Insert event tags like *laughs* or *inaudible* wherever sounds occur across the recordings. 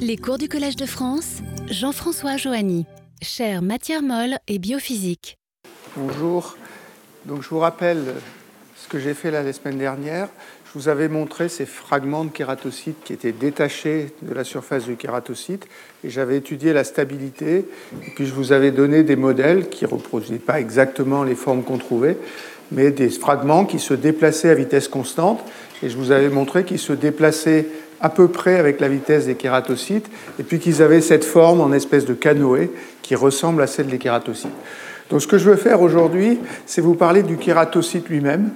Les cours du Collège de France, Jean-François Joanny, chaire matière molle et biophysique. Bonjour. Donc je vous rappelle ce que j'ai fait la semaine dernière. Je vous avais montré ces fragments de kératocytes qui étaient détachés de la surface du kératocyte et j'avais étudié la stabilité. Et puis je vous avais donné des modèles qui reproduisaient pas exactement les formes qu'on trouvait, mais des fragments qui se déplaçaient à vitesse constante. Et je vous avais montré qu'ils se déplaçaient à peu près avec la vitesse des kératocytes, et puis qu'ils avaient cette forme en espèce de canoë qui ressemble à celle des kératocytes. Donc ce que je veux faire aujourd'hui, c'est vous parler du kératocyte lui-même.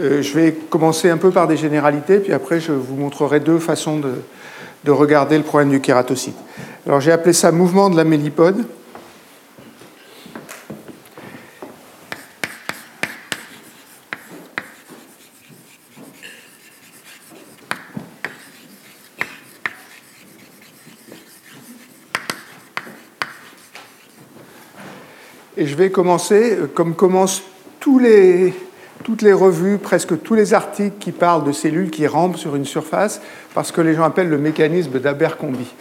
Euh, je vais commencer un peu par des généralités, puis après je vous montrerai deux façons de, de regarder le problème du kératocyte. Alors j'ai appelé ça mouvement de la mélipode. Et je vais commencer, euh, comme commencent tous les, toutes les revues, presque tous les articles qui parlent de cellules qui rampent sur une surface, parce que les gens appellent le mécanisme d'Abercrombie.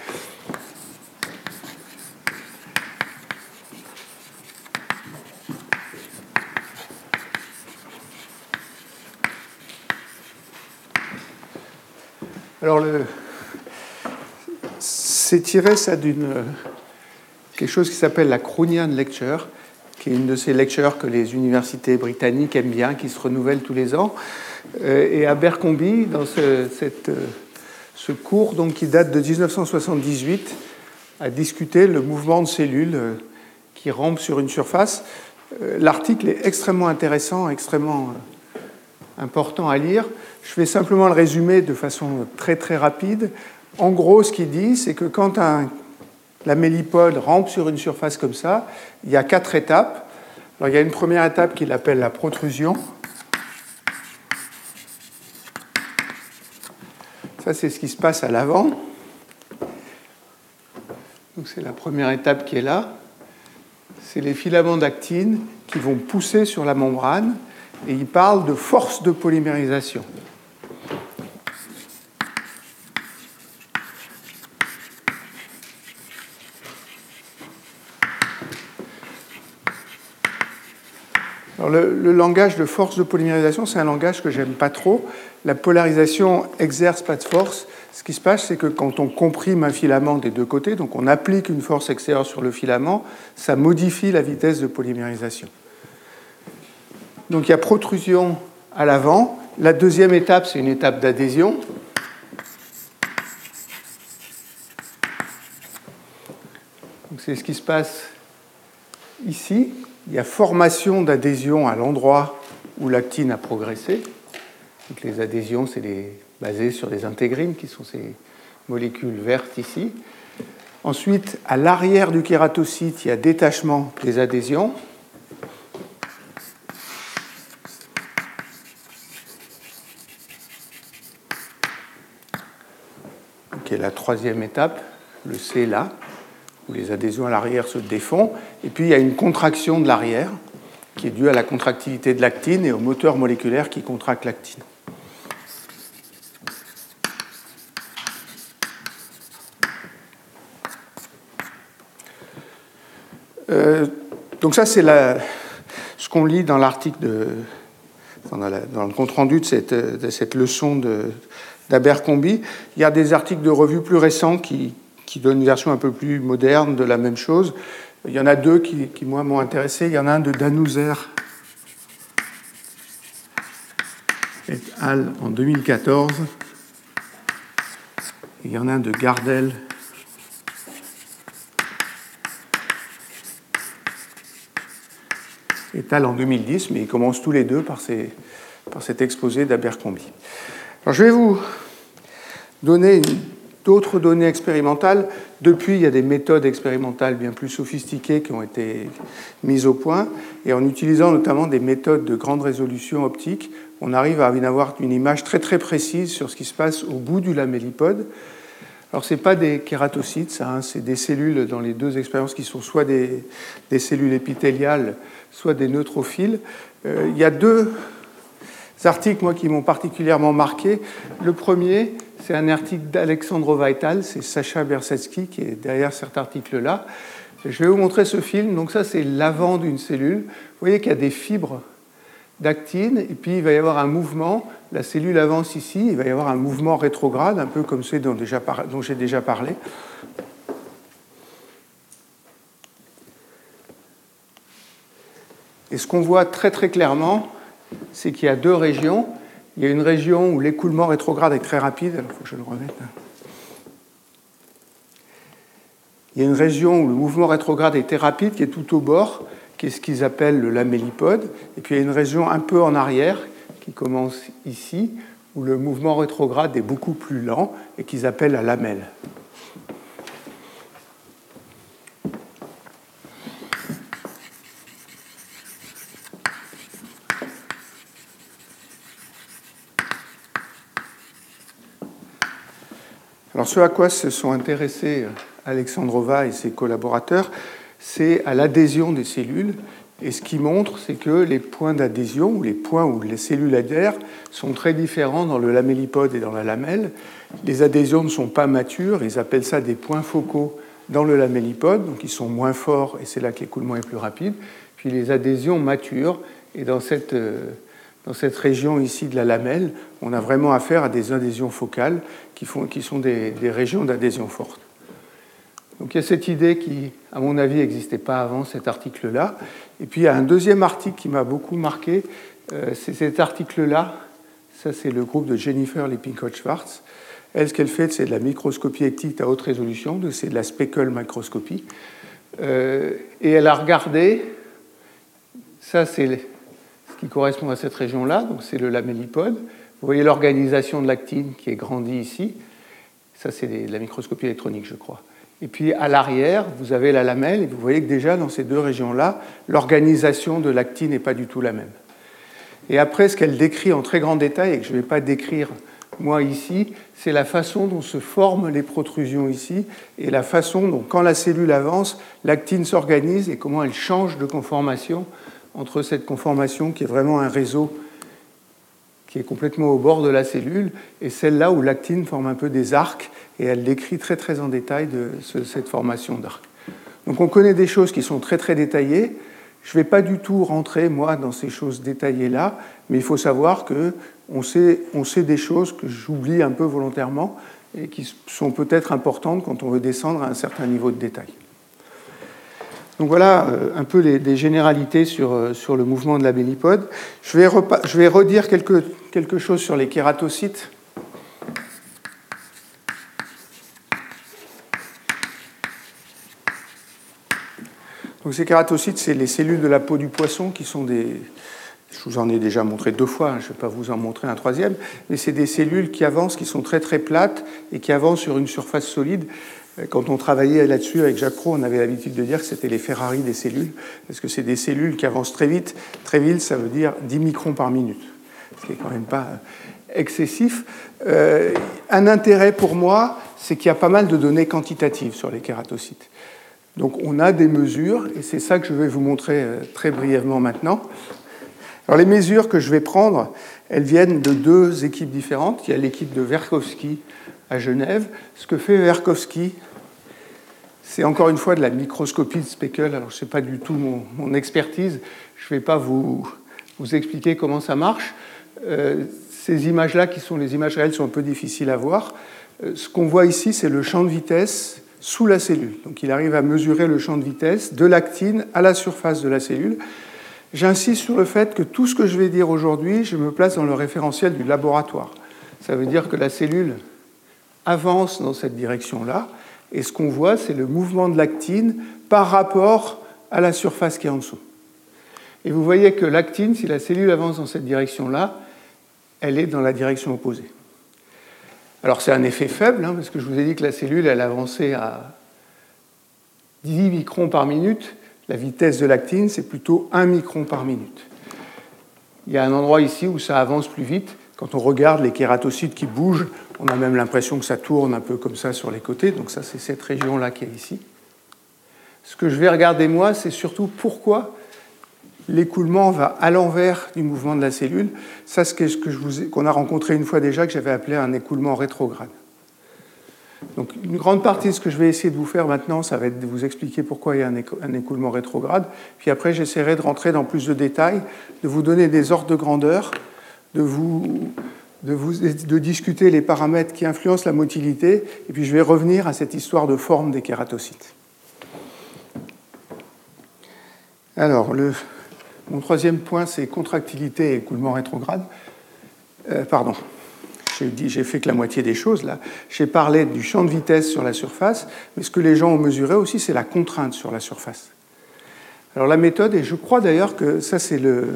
Alors, c'est tiré ça d'une quelque chose qui s'appelle la Cronian Lecture, qui est une de ces lectures que les universités britanniques aiment bien, qui se renouvellent tous les ans. Euh, et Abercrombie, dans ce, euh, ce cours donc, qui date de 1978, a discuté le mouvement de cellules euh, qui rampent sur une surface. L'article est extrêmement intéressant, extrêmement important à lire. Je vais simplement le résumer de façon très très rapide. En gros, ce qu'il dit, c'est que quand un la mélipode rampe sur une surface comme ça. Il y a quatre étapes. Alors, il y a une première étape qu'il appelle la protrusion. Ça, c'est ce qui se passe à l'avant. Donc, c'est la première étape qui est là. C'est les filaments d'actine qui vont pousser sur la membrane et il parle de force de polymérisation. Le, langage de force de polymérisation, c'est un langage que j'aime pas trop. La polarisation exerce pas de force. Ce qui se passe, c'est que quand on comprime un filament des deux côtés, donc on applique une force extérieure sur le filament, ça modifie la vitesse de polymérisation. Donc il y a protrusion à l'avant. La deuxième étape, c'est une étape d'adhésion. C'est ce qui se passe ici il y a formation d'adhésion à l'endroit où l'actine a progressé. Les adhésions, c'est basé sur les intégrines, qui sont ces molécules vertes ici. Ensuite, à l'arrière du kératocyte, il y a détachement des adhésions. Qui la troisième étape, le C là où les adhésions à l'arrière se défont. Et puis il y a une contraction de l'arrière qui est due à la contractilité de l'actine et au moteur moléculaire qui contracte l'actine. Euh, donc ça, c'est ce qu'on lit dans l'article dans, le compte-rendu de cette, de cette leçon d'Abercrombie. Il y a des articles de revue plus récents qui, qui donne une version un peu plus moderne de la même chose. Il y en a deux qui, moi, m'ont intéressé. Il y en a un de Danouzer et al. en 2014. il y en a un de Gardel et al. en 2010, mais ils commencent tous les deux par cet exposé d'Abercrombie. Alors je vais vous donner une d'autres données expérimentales. Depuis, il y a des méthodes expérimentales bien plus sophistiquées qui ont été mises au point. Et en utilisant notamment des méthodes de grande résolution optique, on arrive à avoir une image très très précise sur ce qui se passe au bout du lamellipode. Alors, ce n'est pas des kératocytes, hein, c'est des cellules dans les deux expériences qui sont soit des, cellules épithéliales, soit des neutrophiles. Euh, il y a deux articles, moi, qui m'ont particulièrement marqué. Le premier, c'est un article d'Alexandre Vaital, c'est Sacha Bersetsky qui est derrière cet article-là. Je vais vous montrer ce film. Donc ça, c'est l'avant d'une cellule. Vous voyez qu'il y a des fibres d'actine, et puis il va y avoir un mouvement. La cellule avance ici, il va y avoir un mouvement rétrograde, un peu comme celui dont, dont j'ai déjà parlé. Et ce qu'on voit très très clairement, c'est qu'il y a deux régions. Il y a une région où l'écoulement rétrograde est très rapide. il faut que je le remette. Il y a une région où le mouvement rétrograde est très rapide, qui est tout au bord, qui est ce qu'ils appellent le lamellipode. Et puis il y a une région un peu en arrière, qui commence ici, où le mouvement rétrograde est beaucoup plus lent et qu'ils appellent la lamelle. Ce à quoi se sont intéressés Alexandrova et ses collaborateurs, c'est à l'adhésion des cellules. Et ce qui montre, c'est que les points d'adhésion, ou les points où les cellules adhèrent, sont très différents dans le lamellipode et dans la lamelle. Les adhésions ne sont pas matures, ils appellent ça des points focaux dans le lamellipode, donc ils sont moins forts et c'est là que l'écoulement est plus rapide. Puis les adhésions matures, et dans cette euh, dans cette région ici de la lamelle, on a vraiment affaire à des adhésions focales qui, sont des, régions d'adhésion forte. Donc il y a cette idée qui, à mon avis, n'existait pas avant cet article-là. Et puis il y a un deuxième article qui m'a beaucoup marqué, euh, c'est cet article-là. Ça, c'est le groupe de Jennifer Lippincott-Schwartz. Elle, ce qu'elle fait, c'est de la microscopie éctique à haute résolution, c'est de la speckle microscopie. Euh, et elle a regardé, ça c'est qui correspond à cette région-là, donc c'est le lamellipode. Vous voyez l'organisation de l'actine qui est grandie ici. Ça, c'est de la microscopie électronique, je crois. Et puis à l'arrière, vous avez la lamelle, et vous voyez que déjà dans ces deux régions-là, l'organisation de l'actine n'est pas du tout la même. Et après, ce qu'elle décrit en très grand détail, et que je ne vais pas décrire moi ici, c'est la façon dont se forment les protrusions ici, et la façon dont, quand la cellule avance, l'actine s'organise et comment elle change de conformation entre cette conformation qui est vraiment un réseau qui est complètement au bord de la cellule et celle-là où l'actine forme un peu des arcs et elle décrit très très en détail de cette formation d'arcs. Donc on connaît des choses qui sont très très détaillées. Je ne vais pas du tout rentrer moi dans ces choses détaillées-là, mais il faut savoir que on sait, on sait des choses que j'oublie un peu volontairement et qui sont peut-être importantes quand on veut descendre à un certain niveau de détail. Donc voilà euh, un peu les, généralités sur, euh, sur, le mouvement de la bélipode. Je vais, redire quelque, quelque, chose sur les kératocytes. Donc ces kératocytes, c'est les cellules de la peau du poisson qui sont des... Je vous en ai déjà montré deux fois, hein, je ne vais pas vous en montrer un troisième, mais c'est des cellules qui avancent, qui sont très très plates et qui avancent sur une surface solide. Quand on travaillait là-dessus avec Jacques Pro, on avait l'habitude de dire que c'était les Ferrari des cellules, parce que c'est des cellules qui avancent très vite. Très vite, ça veut dire 10 microns par minute, ce qui n'est quand même pas excessif. Euh, un intérêt pour moi, c'est qu'il y a pas mal de données quantitatives sur les kératocytes. Donc on a des mesures, et c'est ça que je vais vous montrer euh, très brièvement maintenant. Alors les mesures que je vais prendre, elles viennent de deux équipes différentes. Il y a l'équipe de Verkovsky à Genève. Ce que fait Verkovsky, c'est encore une fois de la microscopie de speckle. Alors, ce n'est pas du tout mon, expertise. Je ne vais pas vous, vous, expliquer comment ça marche. Euh, ces images-là, qui sont les images réelles, sont un peu difficiles à voir. Euh, ce qu'on voit ici, c'est le champ de vitesse sous la cellule. Donc, il arrive à mesurer le champ de vitesse de l'actine à la surface de la cellule. J'insiste sur le fait que tout ce que je vais dire aujourd'hui, je me place dans le référentiel du laboratoire. Ça veut dire que la cellule avance dans cette direction-là, et ce qu'on voit, c'est le mouvement de l'actine par rapport à la surface qui est en dessous. Et vous voyez que l'actine, si la cellule avance dans cette direction-là, elle est dans la direction opposée. Alors c'est un effet faible, hein, parce que je vous ai dit que la cellule, elle avançait à 10 microns par minute. La vitesse de l'actine, c'est plutôt 1 micron par minute. Il y a un endroit ici où ça avance plus vite. Quand on regarde les kératocytes qui bougent, on a même l'impression que ça tourne un peu comme ça sur les côtés. Donc ça, c'est cette région-là qui est ici. Ce que je vais regarder moi, c'est surtout pourquoi l'écoulement va à l'envers du mouvement de la cellule. Ça, c'est ce qu'on a rencontré une fois déjà, que j'avais appelé un écoulement rétrograde. Donc, une grande partie de ce que je vais essayer de vous faire maintenant, ça va être de vous expliquer pourquoi il y a un, écoulement rétrograde. Puis après, j'essaierai de rentrer dans plus de détails, de vous donner des ordres de grandeur, de vous, de, discuter les paramètres qui influencent la motilité, et puis je vais revenir à cette histoire de forme des kératocytes. Alors, mon troisième point, c'est contractilité et écoulement rétrograde. Euh, pardon, j'ai fait que la moitié des choses là. J'ai parlé du champ de vitesse sur la surface, mais ce que les gens ont mesuré aussi, c'est la contrainte sur la surface. Alors la méthode, et je crois d'ailleurs que ça c'est le,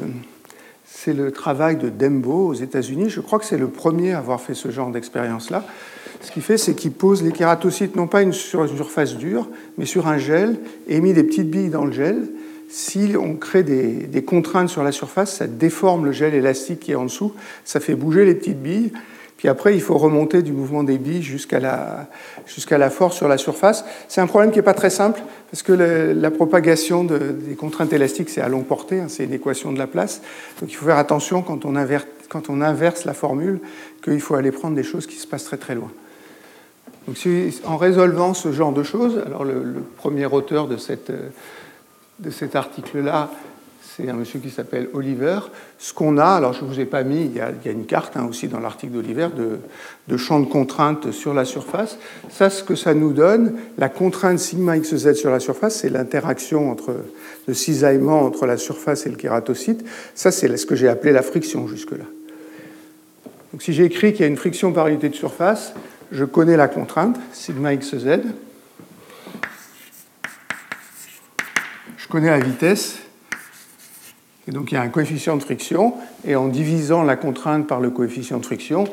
c'est le travail de Dembo aux États-Unis. Je crois que c'est le premier à avoir fait ce genre d'expérience-là. Ce qu'il fait, c'est qu'il pose les kératocytes non pas sur une surface dure, mais sur un gel, et met des petites billes dans le gel. Si on crée des, contraintes sur la surface, ça déforme le gel élastique qui est en dessous, ça fait bouger les petites billes, puis après, il faut remonter du mouvement des billes jusqu'à la, la force sur la surface. C'est un problème qui n'est pas très simple, parce que la propagation des contraintes élastiques, c'est à longue portée, hein, c'est une équation de la place. Donc il faut faire attention quand on, inverse, quand on inverse la formule, qu'il faut aller prendre des choses qui se passent très très loin. Donc en résolvant ce genre de choses, alors le, le premier auteur de, cette, de cet article-là, c'est un monsieur qui s'appelle Oliver. Ce qu'on a, alors je ne vous ai pas mis, il y a, une carte hein, aussi dans l'article d'Oliver de, de champ de contrainte sur la surface. Ça, ce que ça nous donne, la contrainte sigma xz sur la surface, c'est l'interaction entre le cisaillement entre la surface et le kératocyte. Ça, c'est ce que j'ai appelé la friction jusque-là. Donc si j'écris qu'il y a une friction par unité de surface, je connais la contrainte, sigma xz. Je connais la vitesse, et donc il y a un coefficient de friction, et en divisant la contrainte par le coefficient de friction,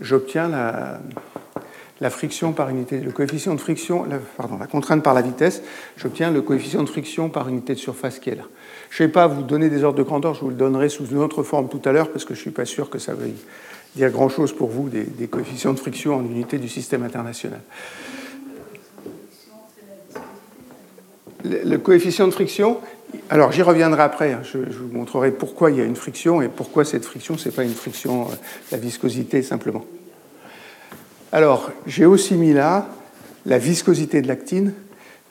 j'obtiens la, friction par unité, le coefficient de friction, pardon, la contrainte par la vitesse, j'obtiens le coefficient de friction par unité de surface qui est là. Je ne vais pas vous donner des ordres de grandeur, je vous le donnerai sous une autre forme tout à l'heure, parce que je ne suis pas sûr que ça veuille dire grand-chose pour vous, des, des coefficients de friction en unité du système international. Le coefficient de friction, alors j'y reviendrai après, hein. je, vous montrerai pourquoi il y a une friction et pourquoi cette friction, ce n'est pas une friction, euh, la viscosité simplement. Alors j'ai aussi mis là la viscosité de l'actine.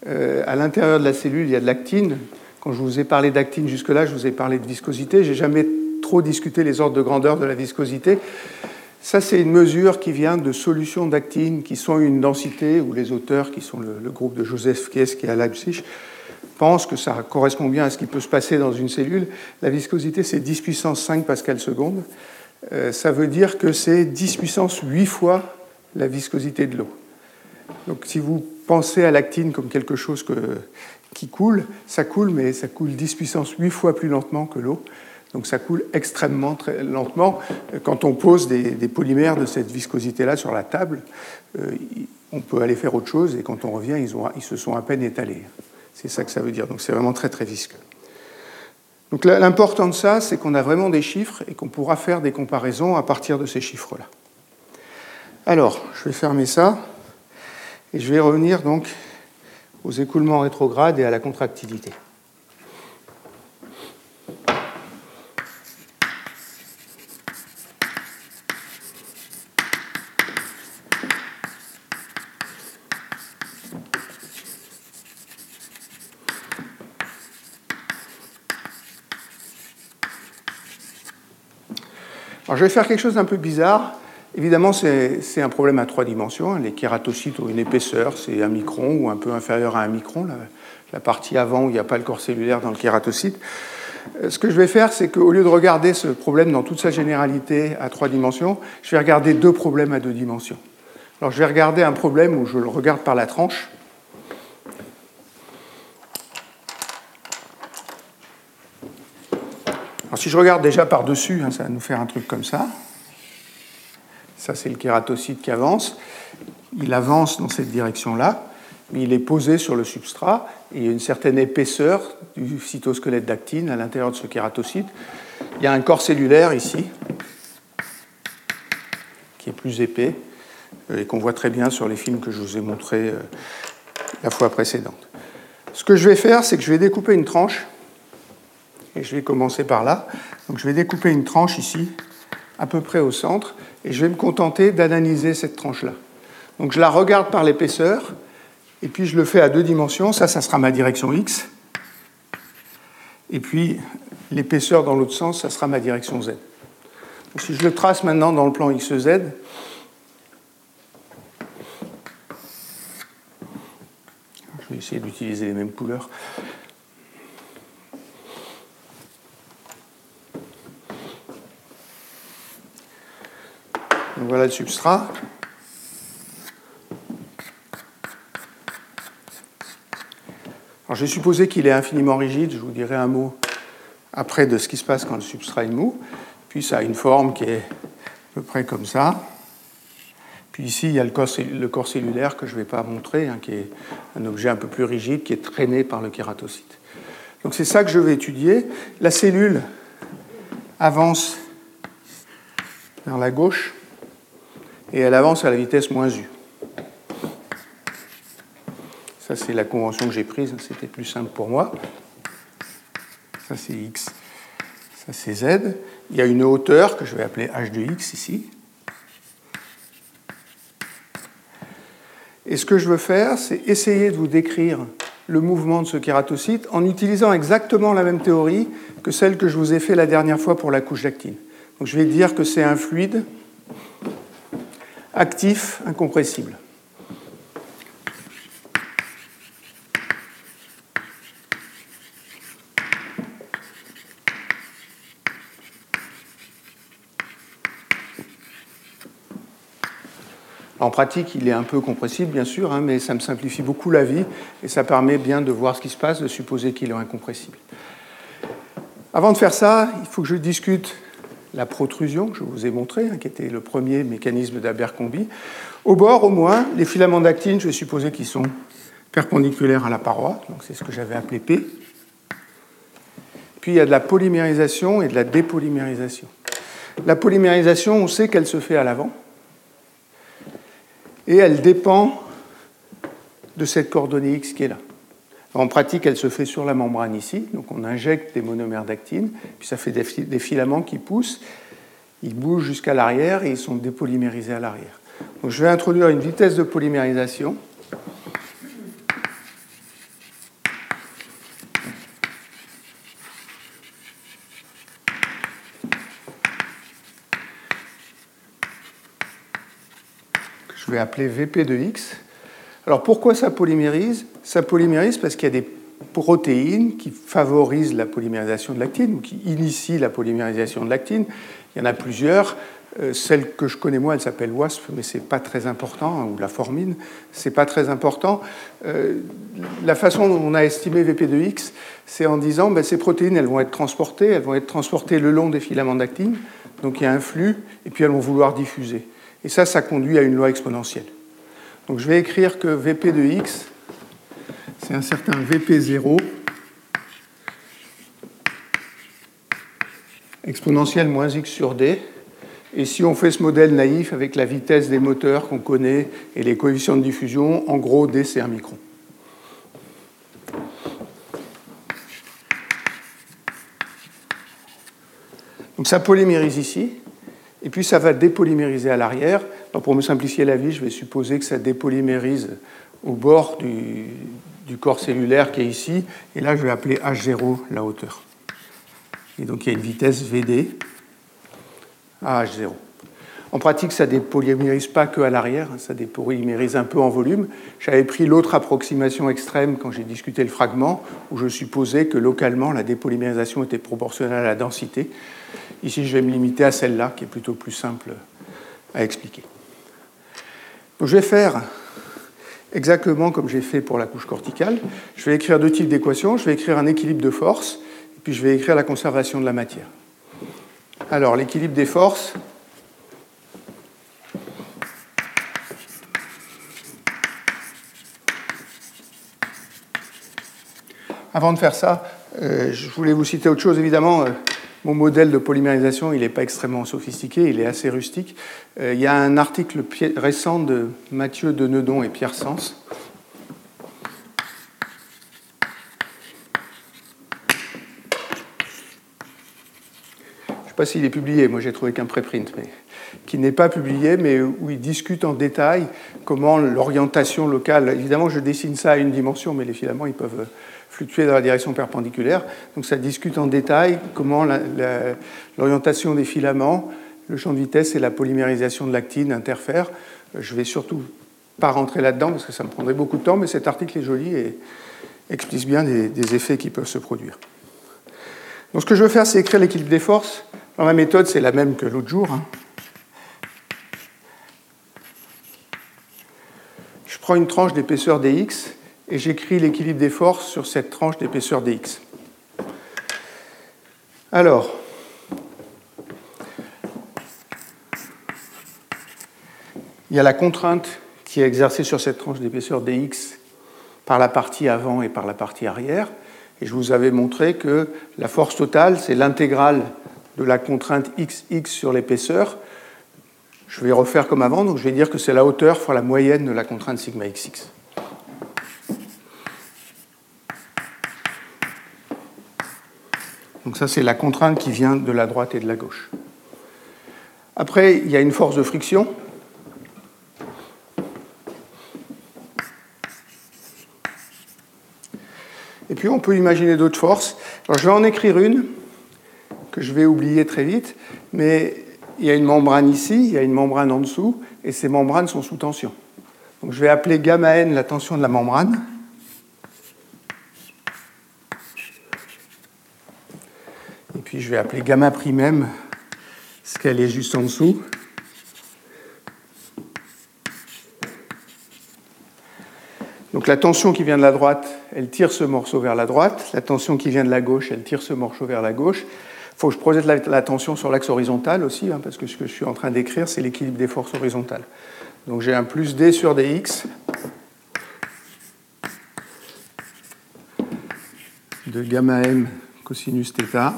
Euh, à l'intérieur de la cellule, il y a de l'actine. Quand je vous ai parlé d'actine jusque-là, je vous ai parlé de viscosité. J'ai jamais trop discuté les ordres de grandeur de la viscosité. Ça, c'est une mesure qui vient de solutions d'actine qui sont une densité, où les auteurs, qui sont le, groupe de Joseph Kies qui est à Leipzig, pense que ça correspond bien à ce qui peut se passer dans une cellule. La viscosité, c'est 10 puissance 5 pascal seconde. Euh, ça veut dire que c'est 10 puissance 8 fois la viscosité de l'eau. Donc si vous pensez à l'actine comme quelque chose qui coule, ça coule, mais ça coule 10 puissance 8 fois plus lentement que l'eau. Donc ça coule extrêmement très lentement. Quand on pose des, polymères de cette viscosité-là sur la table, euh, on peut aller faire autre chose et quand on revient, ils, se sont à peine étalés. C'est ça que ça veut dire. Donc c'est vraiment très très visqueux. Donc l'important de ça, c'est qu'on a vraiment des chiffres et qu'on pourra faire des comparaisons à partir de ces chiffres-là. Alors, je vais fermer ça et je vais revenir donc aux écoulements rétrogrades et à la contractilité. Alors je vais faire quelque chose d'un peu bizarre. Évidemment, c'est un problème à trois dimensions. Les kératocytes ont une épaisseur, c'est un micron ou un peu inférieur à un micron, la, partie avant où il n'y a pas le corps cellulaire dans le kératocyte. Euh, ce que je vais faire, c'est qu'au lieu de regarder ce problème dans toute sa généralité à trois dimensions, je vais regarder deux problèmes à deux dimensions. Alors je vais regarder un problème où je le regarde par la tranche, Si je regarde déjà par-dessus, hein, ça va nous faire un truc comme ça. Ça, c'est le kératocyte qui avance. Il avance dans cette direction-là, mais il est posé sur le substrat il y a une certaine épaisseur du cytosquelette d'actine à l'intérieur de ce kératocyte. Il y a un corps cellulaire ici qui est plus épais euh, et qu'on voit très bien sur les films que je vous ai montrés euh, la fois précédente. Ce que je vais faire, c'est que je vais découper une tranche Et je vais commencer par là. Donc je vais découper une tranche ici, à peu près au centre, et je vais me contenter d'analyser cette tranche-là. Donc je la regarde par l'épaisseur, et puis je le fais à deux dimensions. Ça, ça sera ma direction X. Et puis l'épaisseur dans l'autre sens, ça sera ma direction Z. Donc, si je le trace maintenant dans le plan XZ, je vais essayer d'utiliser les mêmes couleurs. Voilà le substrat. Alors j'ai supposé qu'il est infiniment rigide, je vous dirai un mot après de ce qui se passe quand le substrat est mou. Puis ça a une forme qui est à peu près comme ça. Puis ici, il y a le corps, cellulaire que je ne vais pas montrer, hein, qui est un objet un peu plus rigide, qui est traîné par le kératocyte. Donc c'est ça que je vais étudier. La cellule avance vers la gauche et elle avance à la vitesse moins u. Ça, c'est la convention que j'ai prise, c'était plus simple pour moi. Ça, c'est x. Ça, c'est z. Il y a une hauteur que je vais appeler h de x ici. Et ce que je veux faire, c'est essayer de vous décrire le mouvement de ce kératocyte en utilisant exactement la même théorie que celle que je vous ai fait la dernière fois pour la couche d'actine. Donc je vais dire que c'est un fluide actif incompressible. En pratique, il est un peu compressible, bien sûr, hein, mais ça me simplifie beaucoup la vie et ça permet bien de voir ce qui se passe, de supposer qu'il est incompressible. Avant de faire ça, il faut que je discute la protrusion que je vous ai montré, hein, qui était le premier mécanisme d'Abercrombie. Au bord, au moins, les filaments d'actine, je vais supposer qu'ils sont perpendiculaires à la paroi, donc c'est ce que j'avais appelé P. Puis il y a de la polymérisation et de la dépolymérisation. La polymérisation, on sait qu'elle se fait à l'avant et elle dépend de cette coordonnée X qui est là. En pratique, elle se fait sur la membrane ici, donc on injecte des monomères d'actine, puis ça fait des filaments qui poussent, ils bougent jusqu'à l'arrière et ils sont dépolymérisés à l'arrière. Je vais introduire une vitesse de polymérisation vais appeler VP de X. Alors pourquoi ça polymérise? Ça polymérise parce qu'il y a des protéines qui favorisent la polymérisation de l'actine ou qui initient la polymérisation de l'actine. Il y en a plusieurs. Euh, celle que je connais moi, elle s'appelle WASP, mais c'est pas très important, ou la formine, c'est pas très important. Euh, la façon dont on a estimé VP de X, c'est en disant ben, ces protéines, elles vont être transportées, elles vont être transportées le long des filaments d'actine, donc il y a un flux, et puis elles vont vouloir diffuser. Et ça, ça conduit à une loi exponentielle. Donc je vais écrire que Vp de x, c'est un certain Vp0 exponentielle moins x sur d. Et si on fait ce modèle naïf avec la vitesse des moteurs qu'on connaît et les coefficients de diffusion, en gros, d, c'est un micron. Donc ça polymérise ici. Et puis ça va dépolymériser à l'arrière. pour me simplifier la vie, je vais supposer que ça dépolymérise au bord du, corps cellulaire qui est ici. Et là, je vais appeler H0 la hauteur. Et donc il y a une vitesse VD à H0. En pratique, ça ne dépolymérise pas que à l'arrière, hein, ça dépolymérise un peu en volume. J'avais pris l'autre approximation extrême quand j'ai discuté le fragment, où je supposais que localement, la dépolymérisation était proportionnelle à la densité. Ici, je vais me limiter à celle-là, qui est plutôt plus simple à expliquer. Je vais faire exactement comme j'ai fait pour la couche corticale. Je vais écrire deux types d'équations. Je vais écrire un équilibre de force, et puis je vais écrire la conservation de la matière. Alors, l'équilibre des forces. Avant de faire ça, euh, je voulais vous citer autre chose. Évidemment, euh, mon modèle de polymérisation, il n'est pas extrêmement sophistiqué, il est assez rustique. Euh, il y a un article récent de Mathieu Denedon et Pierre Sens. sais pas s'il est publié, moi j'ai trouvé qu'un préprint, mais qui n'est pas publié, mais où il discute en détail comment l'orientation locale, évidemment je dessine ça à une dimension, mais les filaments ils peuvent fluctuer dans la direction perpendiculaire, donc ça discute en détail comment l'orientation des filaments, le champ de vitesse et la polymérisation de l'actine interfèrent. Je vais surtout pas rentrer là-dedans parce que ça me prendrait beaucoup de temps, mais cet article est joli et explique bien des, effets qui peuvent se produire. Donc ce que je veux faire, c'est écrire l'équilibre des forces. Dans ma méthode, c'est la même que l'autre jour. Hein. Je prends une tranche d'épaisseur dx et j'écris l'équilibre des forces sur cette tranche d'épaisseur dx. Alors, il y a la contrainte qui est exercée sur cette tranche d'épaisseur dx par la partie avant et par la partie arrière. Et je vous avais montré que la force totale, c'est l'intégrale de la contrainte xx sur l'épaisseur. Je vais refaire comme avant, donc je vais dire que c'est la hauteur fois la moyenne de la contrainte sigma xx. Donc ça, c'est la contrainte qui vient de la droite et de la gauche. Après, il y a une force de friction Et puis on peut imaginer d'autres forces. Alors je vais en écrire une que je vais oublier très vite, mais il y a une membrane ici, il y a une membrane en dessous, et ces membranes sont sous tension. Donc je vais appeler gamma n la tension de la membrane. Et puis je vais appeler gamma prime m ce qu'elle est juste en dessous. Donc la tension qui vient de la droite, elle tire ce morceau vers la droite. La tension qui vient de la gauche, elle tire ce morceau vers la gauche. Il faut que je projette la, tension sur l'axe horizontal aussi, hein, parce que ce que je suis en train d'écrire, c'est l'équilibre des forces horizontales. Donc j'ai un plus d sur dx de gamma m cosinus θ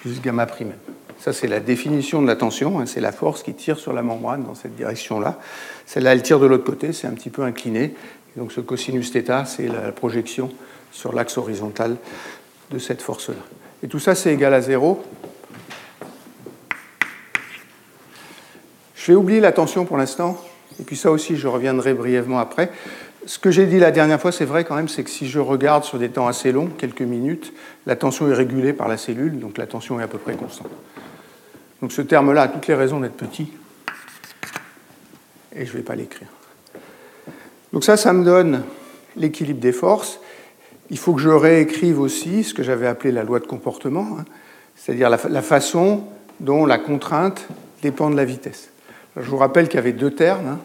plus gamma prime. Ça, c'est la définition de la tension, hein, c'est la force qui tire sur la membrane dans cette direction-là. Celle-là, elle tire de l'autre côté, c'est un petit peu incliné. donc ce cosinus θ, c'est la projection sur l'axe horizontal de cette force-là. Et tout ça, c'est égal à zéro. Je vais oublier la tension pour l'instant, et puis ça aussi, je reviendrai brièvement après. Ce que j'ai dit la dernière fois, c'est vrai quand même, c'est que si je regarde sur des temps assez longs, quelques minutes, la tension est régulée par la cellule, donc la tension est à peu près constante. Donc ce terme-là a toutes les raisons d'être petit, et je ne vais pas l'écrire. Donc ça, ça me donne l'équilibre des forces. Il faut que je réécrive aussi ce que j'avais appelé la loi de comportement, hein, c'est-à-dire la, façon dont la contrainte dépend de la vitesse. je vous rappelle qu'il y avait deux termes. Hein.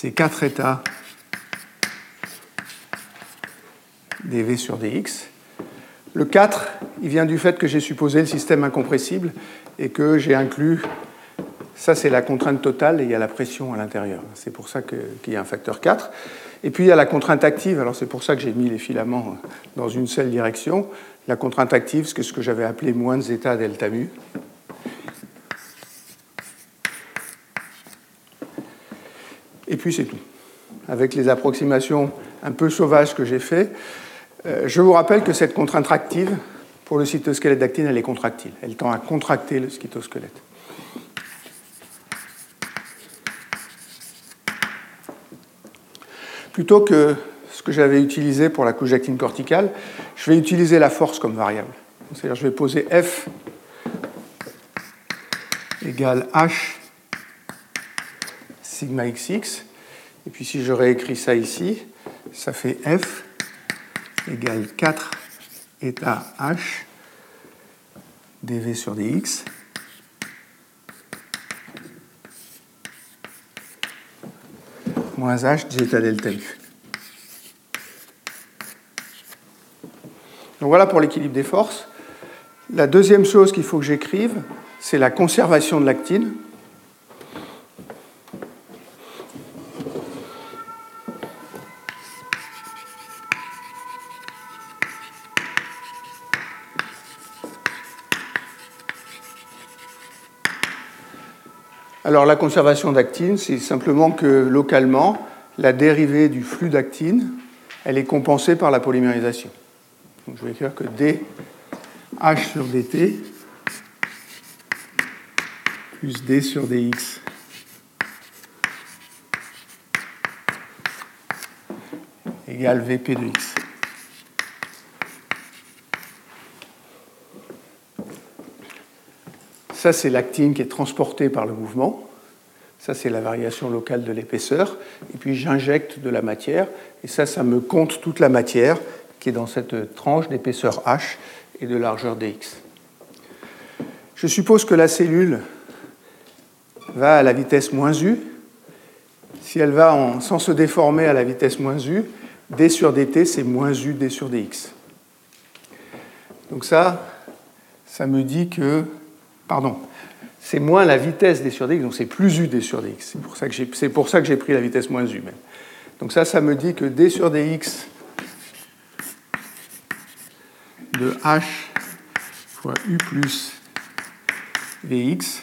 C'est quatre états dv sur dx. Le 4, il vient du fait que j'ai supposé le système incompressible et que j'ai inclus, ça c'est la contrainte totale et il y a la pression à l'intérieur. C'est pour ça qu'il y a un facteur 4. Et puis il y a la contrainte active, alors c'est pour ça que j'ai mis les filaments dans une seule direction. La contrainte active, c'est ce que j'avais appelé moins zeta delta mu. Et puis c'est tout. Avec les approximations un peu sauvages que j'ai faites, euh, je vous rappelle que cette contrainte active, pour le cytosquelette d'actine, elle est contractile. Elle tend à contracter le cytosquelette. Plutôt que ce que j'avais utilisé pour la couche d'actine corticale, je vais utiliser la force comme variable. C'est-à-dire je vais poser F égale H sigma xx. Et puis si je réécris ça ici, ça fait F égale 4 état h dv sur dx moins h d'état delta u. Donc voilà pour l'équilibre des forces. La deuxième chose qu'il faut que j'écrive, c'est la conservation de l'actine. Alors la conservation d'actine, c'est simplement que localement, la dérivée du flux d'actine, elle est compensée par la polymérisation. Donc je vais écrire que d h sur dt plus d sur dx égale vp de x. Ça, c'est l'actine qui est transportée par le mouvement. Ça, c'est la variation locale de l'épaisseur. Et puis, j'injecte de la matière. Et ça, ça me compte toute la matière qui est dans cette tranche d'épaisseur h et de largeur dx. Je suppose que la cellule va à la vitesse moins u. Si elle va sans se déformer à la vitesse moins u, d sur dt, c'est moins u d sur dx. Donc ça, ça me dit que pardon, c'est moins la vitesse d sur dx, donc c'est plus u d sur dx. C'est pour ça que j'ai, pris la vitesse moins u. Donc ça, ça me dit que d sur dx de h fois u plus vx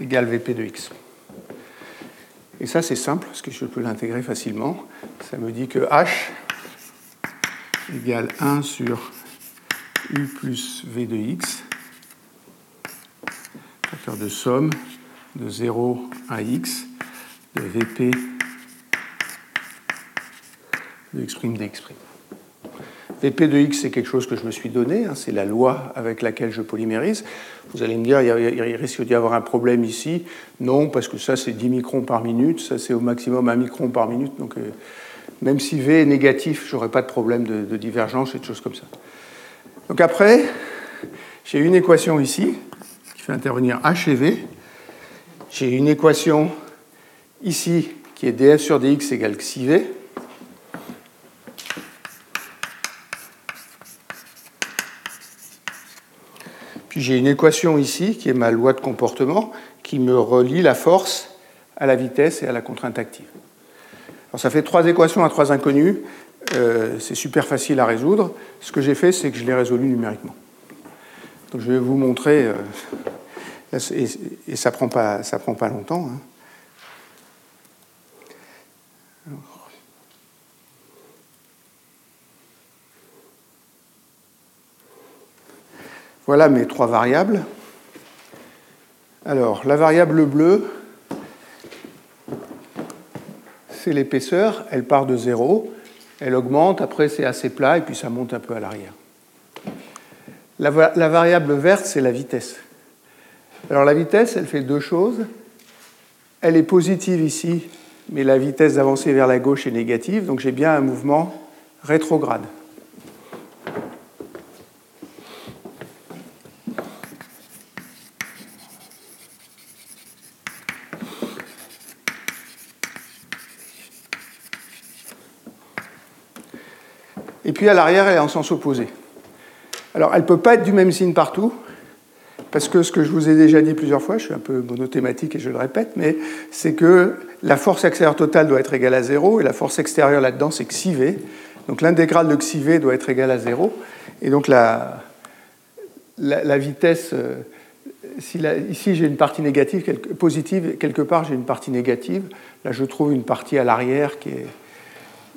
égale vp de x. Et ça, c'est simple, parce que je peux l'intégrer facilement. Ça me dit que h égale 1 sur u plus v de x, facteur de somme de 0 à x de vp de x' dx'. Vp de x, c'est quelque chose que je me suis donné, hein, c'est la loi avec laquelle je polymérise. Vous allez me dire, il, risque d'y avoir un problème ici. Non, parce que ça, c'est 10 microns par minute, ça, c'est au maximum 1 micron par minute. Donc, euh, même si V est négatif, je n'aurai pas de problème de, de divergence et de choses comme ça. Donc après, j'ai une équation ici qui fait intervenir h et v. J'ai une équation ici qui est df sur dx égale xi v. Puis j'ai une équation ici qui est ma loi de comportement qui me relie la force à la vitesse et à la contrainte active. Alors ça fait trois équations à trois inconnus. Euh, c'est super facile à résoudre. Ce que j'ai fait, c'est que je l'ai résolu numériquement. Donc je vais vous montrer, euh, et, ça ne prend, pas, prend pas longtemps. Hein. Voilà mes trois variables. Alors, la variable bleue, c'est l'épaisseur, elle part de 0 elle augmente, après c'est assez plat, et puis ça monte un peu à l'arrière. La, variable verte, c'est la vitesse. Alors la vitesse, elle fait deux choses. Elle est positive ici, mais la vitesse d'avancer vers la gauche est négative, donc j'ai bien un mouvement rétrograde. À l'arrière, elle est en sens opposé. Alors, elle ne peut pas être du même signe partout, parce que ce que je vous ai déjà dit plusieurs fois, je suis un peu monothématique et je le répète, mais c'est que la force extérieure totale doit être égale à 0, et la force extérieure là-dedans, c'est xi v. Donc l'intégrale de xi v doit être égale à 0, et donc la, la, vitesse, euh, ici j'ai une partie négative, quelque, positive, quelque part j'ai une partie négative, là je trouve une partie à l'arrière qui est,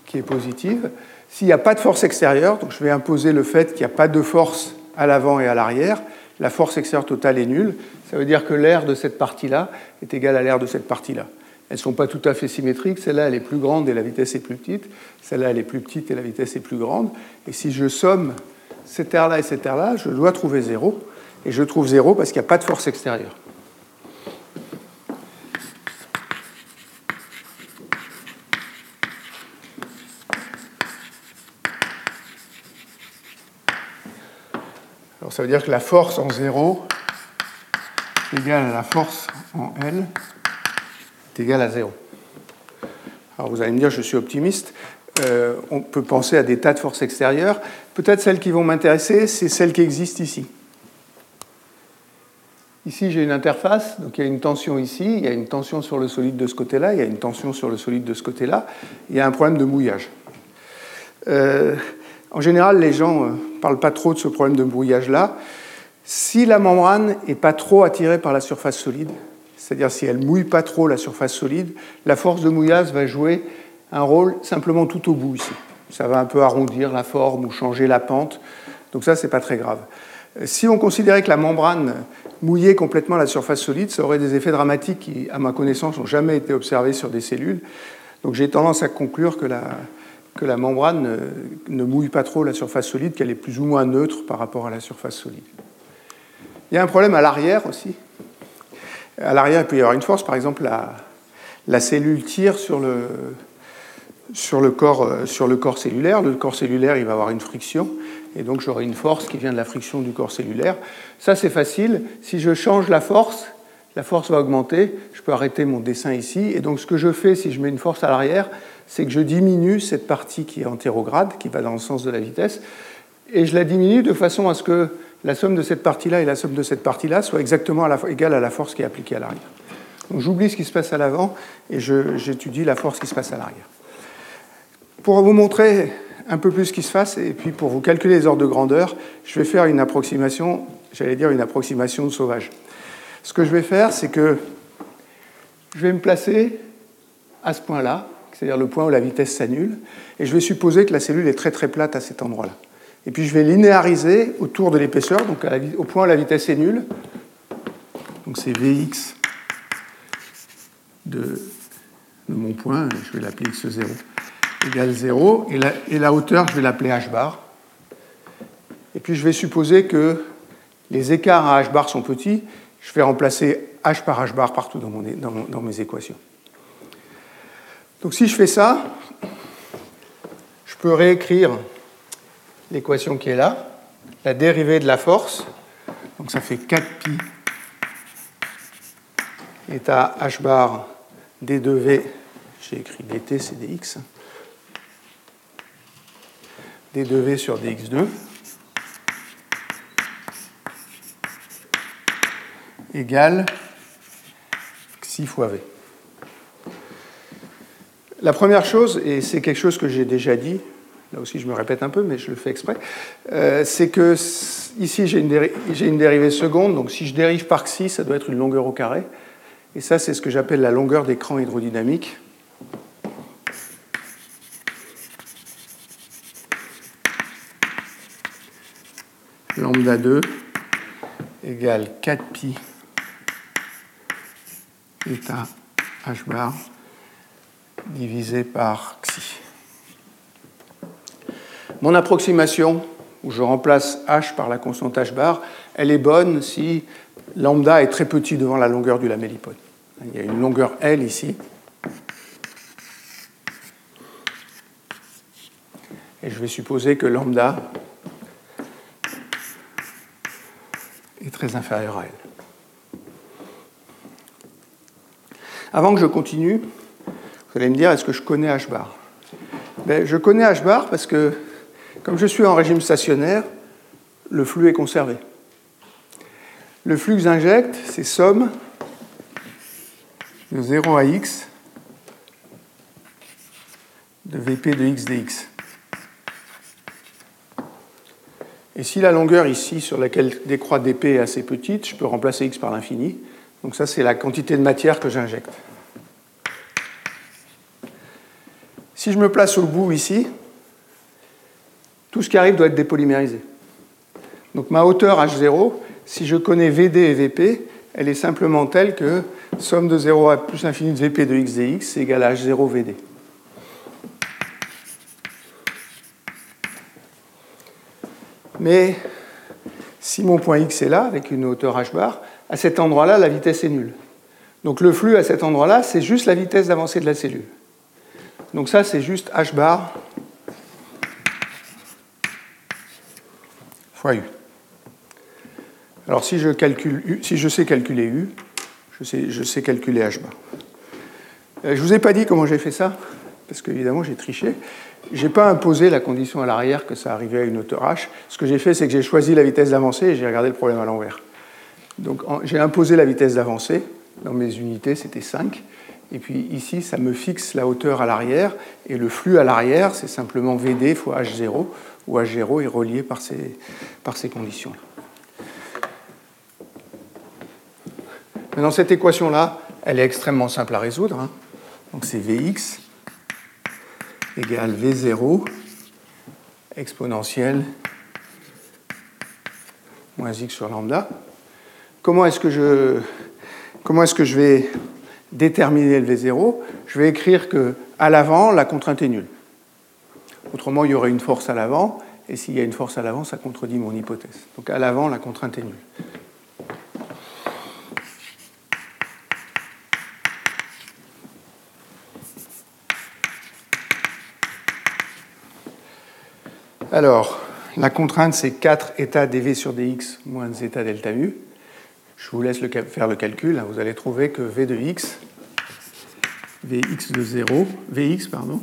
qui est positive. S'il n'y a pas de force extérieure, donc je vais imposer le fait qu'il n'y a pas de force à l'avant et à l'arrière, la force extérieure totale est nulle. Ça veut dire que l'air de cette partie-là est égal à l'air de cette partie-là. Elles ne sont pas tout à fait symétriques. Celle-là, elle est plus grande et la vitesse est plus petite. Celle-là, elle est plus petite et la vitesse est plus grande. Et si je somme cet air-là et cet air-là, je dois trouver zéro. Et je trouve zéro parce qu'il n'y a pas de force extérieure. Ça veut dire que la force en 0 est égale à la force en L est égale à 0. Alors vous allez me dire, je suis optimiste. Euh, on peut penser à des tas de forces extérieures. Peut-être celles qui vont m'intéresser, c'est celles qui existent ici. Ici, j'ai une interface, donc il y a une tension ici, il y a une tension sur le solide de ce côté-là, il y a une tension sur le solide de ce côté-là, il y a un problème de mouillage. Euh, en général, les gens ne euh, parlent pas trop de ce problème de brouillage-là. Si la membrane n'est pas trop attirée par la surface solide, c'est-à-dire si elle mouille pas trop la surface solide, la force de mouillage va jouer un rôle simplement tout au bout ici. Ça va un peu arrondir la forme ou changer la pente. Donc ça, c'est pas très grave. Si on considérait que la membrane mouillait complètement la surface solide, ça aurait des effets dramatiques qui, à ma connaissance, n'ont jamais été observés sur des cellules. Donc j'ai tendance à conclure que la, que la membrane ne, mouille pas trop la surface solide, qu'elle est plus ou moins neutre par rapport à la surface solide. Il y a un problème à l'arrière aussi. À l'arrière, il peut y avoir une force. Par exemple, la, la cellule tire sur le, sur le, corps, euh, sur le corps cellulaire. Le corps cellulaire, il va avoir une friction. Et donc, j'aurai une force qui vient de la friction du corps cellulaire. Ça, c'est facile. Si je change la force, la force va augmenter. Je peux arrêter mon dessin ici. Et donc, ce que je fais si je mets une force à l'arrière, c'est que je diminue cette partie qui est antérograde, qui va dans le sens de la vitesse. Et je la diminue de façon à ce que la somme de cette partie-là et la somme de cette partie-là soient exactement à la, égales à la force qui est appliquée à l'arrière. Donc j'oublie ce qui se passe à l'avant et j'étudie la force qui se passe à l'arrière. Pour vous montrer un peu plus ce qui se passe et puis pour vous calculer les ordres de grandeur, je vais faire une approximation, j'allais dire une approximation sauvage. Ce que je vais faire, c'est que je vais me placer à ce point-là, c'est-à-dire le point où la vitesse s'annule, et je vais supposer que la cellule est très très plate à cet endroit-là. Et puis je vais linéariser autour de l'épaisseur, donc au point où la vitesse est nulle. Donc c'est Vx de, mon point, je vais l'appeler x0 égale 0, et la, hauteur, je vais l'appeler h bar. Et puis je vais supposer que les écarts à h bar sont petits, je vais remplacer h par h bar partout dans mes équations. Donc si je fais ça, je peux réécrire l'équation qui est là, la dérivée de la force, donc ça fait 4pi est h bar d2v, j'ai écrit dt, c'est dx, d2v sur dx2, égale xi fois v. La première chose, et c'est quelque chose que j'ai déjà dit, là aussi je me répète un peu, mais je le fais exprès, euh, c'est que ici j'ai une, une, dérivée seconde, donc si je dérive par xi, ça doit être une longueur au carré. Et ça, c'est ce que j'appelle la longueur d'écran hydrodynamique. Lambda 2 égale 4pi état h bar divisé par xi. Mon approximation, où je remplace h par la constante h bar, elle est bonne si lambda est très petit devant la longueur du lamellipode. Il y a une longueur L ici. Et je vais supposer que lambda est très inférieur à L. Avant que je continue, vous allez me dire, est-ce que je connais h bar ben, Je connais h bar parce que, comme je suis en régime stationnaire, le flux est conservé. Le flux injecte, c'est somme de 0 à x de Vp de x dx. Et si la longueur ici sur laquelle décroît dp est assez petite, je peux remplacer x par l'infini. Donc ça, c'est la quantité de matière que j'injecte. Si je me place au bout ici, tout ce qui arrive doit être dépolymérisé. Donc ma hauteur h0, si je connais Vd et Vp, elle est simplement telle que somme de 0 à plus l'infini de Vp de x dx c'est égal à h0 Vd. Mais si mon point x est là, avec une hauteur h bar, à cet endroit-là, la vitesse est nulle. Donc le flux à cet endroit-là, c'est juste la vitesse d'avancée de la cellule. Donc ça, c'est juste h bar fois u. Alors si je, sais calculer U, je sais, je sais calculer H bar. Euh, je ne vous ai pas dit comment j'ai fait ça, parce qu'évidemment j'ai triché. Je n'ai pas imposé la condition à l'arrière que ça arrivait à une hauteur H. Ce que j'ai fait, c'est que j'ai choisi la vitesse d'avancée et j'ai regardé le problème à l'envers. Donc j'ai imposé la vitesse d'avancée. Dans mes unités, c'était 5. Et puis ici, ça me fixe la hauteur à l'arrière. Et le flux à l'arrière, c'est simplement VD fois H0, où H0 est relié par ces, par ces conditions-là. Maintenant, cette équation-là, elle est extrêmement simple à résoudre. Hein. Donc c'est Vx égale V0 exponentielle moins x sur lambda. Comment est-ce que je, comment est-ce que je vais déterminer le V0 Je vais écrire que à l'avant, la contrainte est nulle. Autrement, il y aurait une force à l'avant, et s'il y a une force à l'avant, ça contredit mon hypothèse. Donc à l'avant, la contrainte est nulle. Alors, la contrainte, c'est 4 états dv sur dx moins zeta delta u. Je vous laisse faire le calcul. Vous allez trouver que v de x, vx de 0, vx, pardon,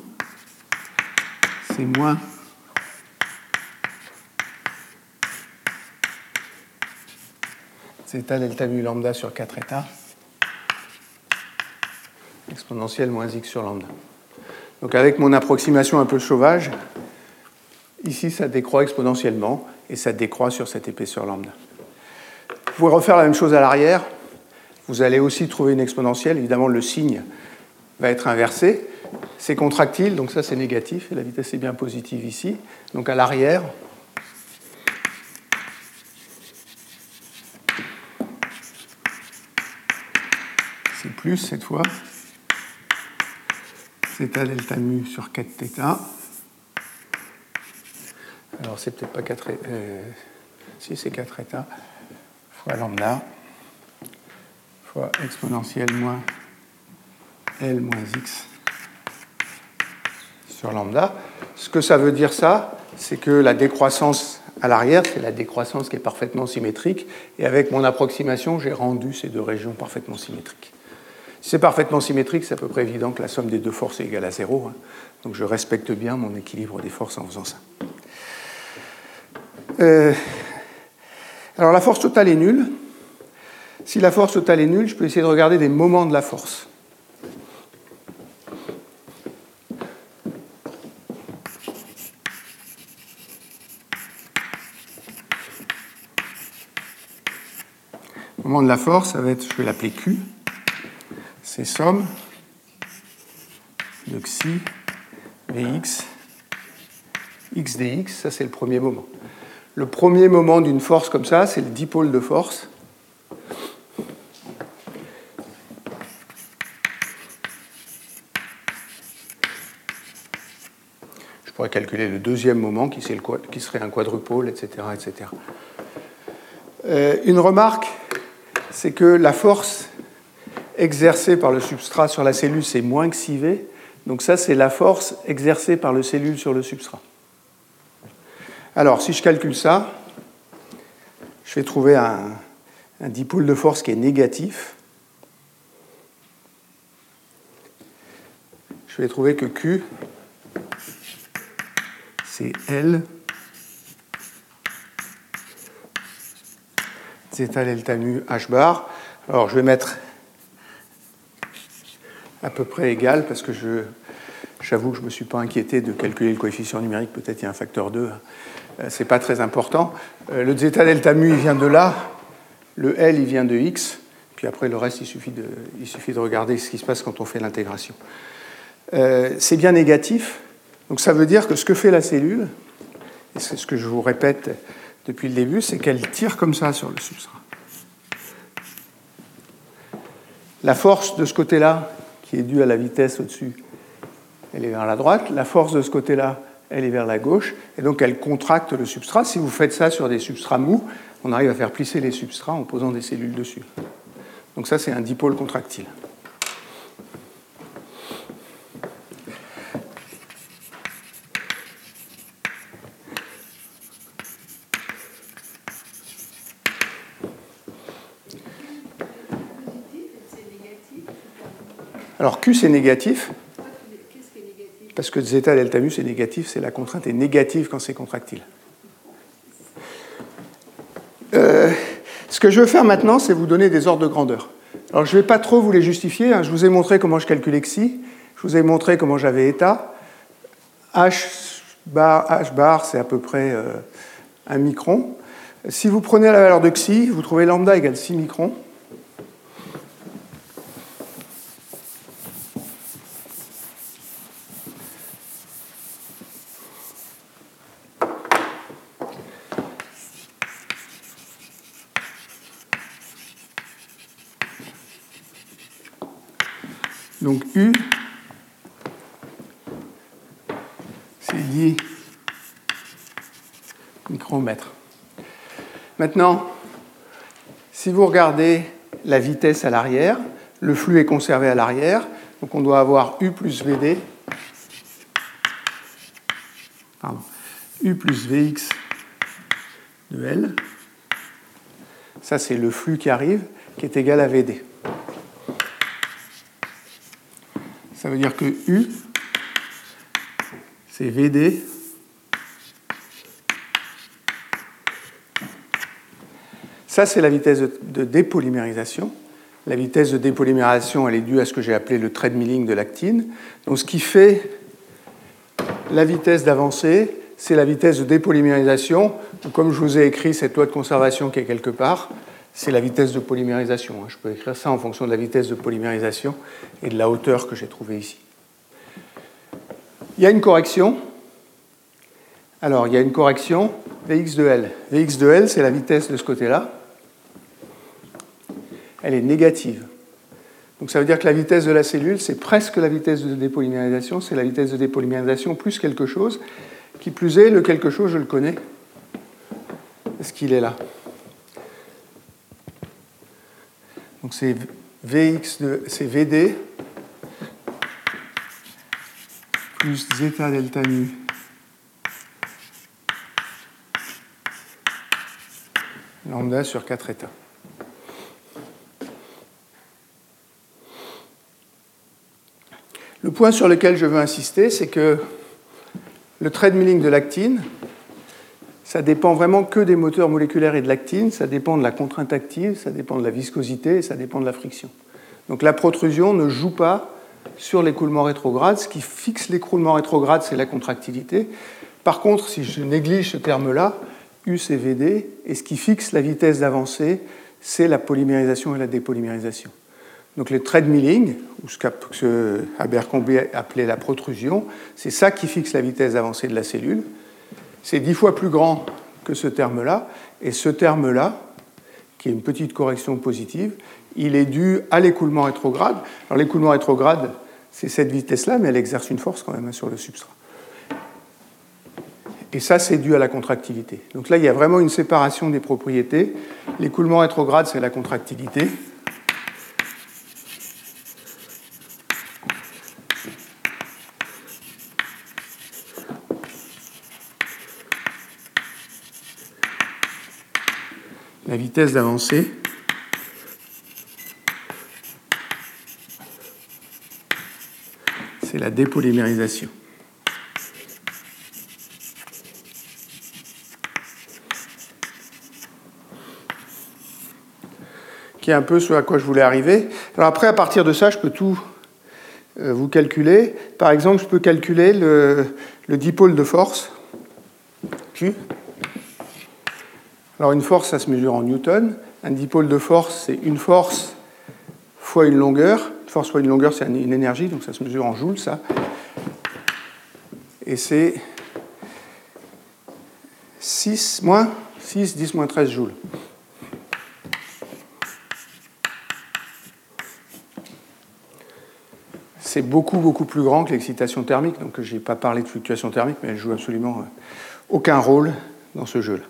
c'est moins zeta delta mu lambda sur 4 états, exponentielle moins x sur lambda. Donc avec mon approximation un peu sauvage, ici ça décroît exponentiellement et ça décroît sur cette épaisseur lambda. Vous pouvez refaire la même chose à l'arrière. Vous allez aussi trouver une exponentielle. Évidemment, le signe va être inversé. C'est contractile, donc ça c'est négatif, la vitesse est bien positive ici. Donc à l'arrière, c'est plus cette fois. Zeta delta mu sur 4 θ. Alors c'est peut-être pas 4 euh, si c'est 4 θ fois lambda fois exponentielle moins L moins X sur lambda. Ce que ça veut dire ça, c'est que la décroissance à l'arrière, c'est la décroissance qui est parfaitement symétrique, et avec mon approximation, j'ai rendu ces deux régions parfaitement symétriques. Si c'est parfaitement symétrique, c'est à peu près évident que la somme des deux forces est égale à zéro, hein. donc je respecte bien mon équilibre des forces en faisant ça. Euh, alors la force totale est nulle. Si la force totale est nulle, je peux essayer de regarder des moments de la force. Le moment de la force, ça va être, je vais l'appeler Q, c'est somme de xi Vx x dx, ça c'est le premier moment. Le premier moment d'une force comme ça, c'est le dipôle de force. Je pourrais calculer le deuxième moment qui, serait un quadrupôle, etc. etc. Euh, une remarque, c'est que la force exercée par le substrat sur la cellule, c'est moins que V. Donc ça, c'est la force exercée par le cellule sur le substrat. Alors, si je calcule ça, je vais trouver un, dipôle de force qui est négatif. Je vais trouver que Q, c'est L zeta delta mu h bar. Alors je vais mettre à peu près égal parce que j'avoue que je ne me suis pas inquiété de calculer le coefficient numérique, peut-être il y a un facteur 2. Euh, c'est pas très important. Euh, le zeta delta mu, il vient de là. Le L, il vient de x. Puis après, le reste, il suffit de, il suffit de regarder ce qui se passe quand on fait l'intégration. Euh, c'est bien négatif. Donc ça veut dire que ce que fait la cellule, et c'est ce que je vous répète depuis le début, c'est qu'elle tire comme ça sur le substrat. La force de ce côté-là, qui est due à la vitesse au-dessus, elle est vers la droite. La force de ce côté-là, elle est vers la gauche, et donc elle contracte le substrat. Si vous faites ça sur des substrats mous, on arrive à faire plisser les substrats en posant des cellules dessus. Donc ça, c'est un dipôle contractile. Alors Q, c'est négatif. Parce que zeta delta mu, c'est négatif, c'est la contrainte est négative quand c'est contractile. Euh, ce que je veux faire maintenant, c'est vous donner des ordres de grandeur. Alors, je ne vais pas trop vous les justifier. Hein. Je vous ai montré comment je calculais xi. Je vous ai montré comment j'avais état. H bar, H bar c'est à peu près euh, un micron. Si vous prenez la valeur de xi, vous trouvez lambda égale 6 microns. Donc U, c'est 10 micromètres. Maintenant, si vous regardez la vitesse à l'arrière, le flux est conservé à l'arrière, donc on doit avoir U plus VD, U plus Vx de L. Ça, c'est le flux qui arrive, qui est égal à VD. Ça veut dire que U, c'est VD Ça, c'est la vitesse de dépolymérisation. La vitesse de dépolymérisation, elle est due à ce que j'ai appelé le trade milling de l'actine. Donc, ce qui fait la vitesse d'avancée, c'est la vitesse de dépolymérisation. Comme je vous ai écrit cette loi de conservation qui est quelque part, c'est la vitesse de polymérisation. Je peux écrire ça en fonction de la vitesse de polymérisation et de la hauteur que j'ai trouvée ici. Il y a une correction. Alors, il y a une correction Vx de L. Vx de L, c'est la vitesse de ce côté-là elle est négative. Donc ça veut dire que la vitesse de la cellule, c'est presque la vitesse de dépolymérisation, c'est la vitesse de dépolymérisation plus quelque chose. Qui plus est, le quelque chose, je le connais. Est-ce qu'il est là? Donc c'est Vx de, c'est Vd plus zeta delta nu lambda sur 4 états. Le point sur lequel je veux insister, c'est que le trade milling de l'actine, ça dépend vraiment que des moteurs moléculaires et de l'actine, ça dépend de la contrainte active, ça dépend de la viscosité et ça dépend de la friction. Donc la protrusion ne joue pas sur l'écoulement rétrograde. Ce qui fixe l'écoulement rétrograde, c'est la contractilité. Par contre, si je néglige ce terme-là, U c'est VD, et ce qui fixe la vitesse d'avancée, c'est la polymérisation et la dépolymérisation. Donc les trade milling, ou ce qu'Abercrombie appelait la protrusion, c'est ça qui fixe la vitesse d'avancée de la cellule. C'est dix fois plus grand que ce terme-là, et ce terme-là, qui est une petite correction positive, il est dû à l'écoulement rétrograde. Alors l'écoulement rétrograde, c'est cette vitesse-là, mais elle exerce une force quand même hein, sur le substrat. Et ça, c'est dû à la contractilité. Donc là, il y a vraiment une séparation des propriétés. L'écoulement rétrograde, c'est la contractilité. La vitesse d'avancée c'est la dépolymérisation. qui est un peu ce à quoi je voulais arriver. Alors après, à partir de ça, je peux tout euh, vous calculer. Par exemple, je peux calculer le, le dipôle de force, Q, alors une force, ça se mesure en newton. Un dipôle de force, c'est une force fois une longueur. Une force fois une longueur, c'est une énergie, donc ça se mesure en joules, ça. Et c'est 6 moins 6, 10 moins 13 joules. C'est beaucoup, beaucoup plus grand que l'excitation thermique. Donc, je n'ai pas parlé de fluctuation thermique, mais elle joue absolument euh, aucun rôle dans ce jeu-là.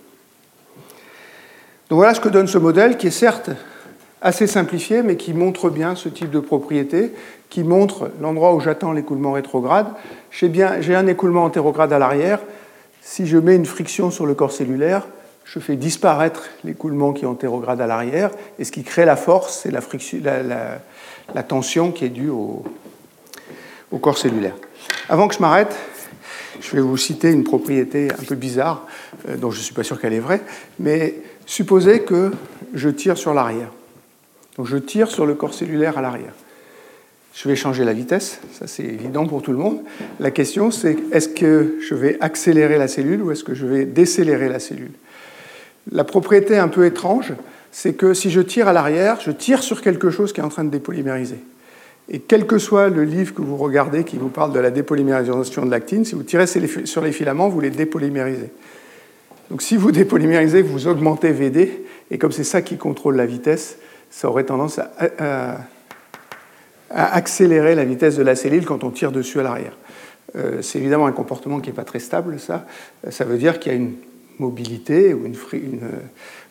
Donc voilà ce que donne ce modèle qui est certes assez simplifié, mais qui montre bien ce type de propriété, qui montre l'endroit où j'attends l'écoulement rétrograde. J'ai un écoulement antérograde à l'arrière. Si je mets une friction sur le corps cellulaire, je fais disparaître l'écoulement qui est antérograde à l'arrière, et ce qui crée la force, c'est la, tension qui est due au, corps cellulaire. Avant que je m'arrête, je vais vous citer une propriété un peu bizarre, euh, dont je ne suis pas sûr qu'elle est vraie, mais supposez que je tire sur l'arrière. Donc je tire sur le corps cellulaire à l'arrière. Je vais changer la vitesse, ça c'est évident pour tout le monde. La question c'est est-ce que je vais accélérer la cellule ou est-ce que je vais décélérer la cellule? La propriété un peu étrange, c'est que si je tire à l'arrière, je tire sur quelque chose qui est en train de dépolymériser. Et quel que soit le livre que vous regardez qui vous parle de la dépolymérisation de l'actine, si vous tirez sur les filaments, vous les dépolymérisez. Donc si vous dépolymérisez, vous augmentez VD, et comme c'est ça qui contrôle la vitesse, ça aurait tendance à, accélérer la vitesse de la cellule quand on tire dessus à l'arrière. Euh, c'est évidemment un comportement qui n'est pas très stable, ça. Ça veut dire qu'il y a une mobilité, ou une,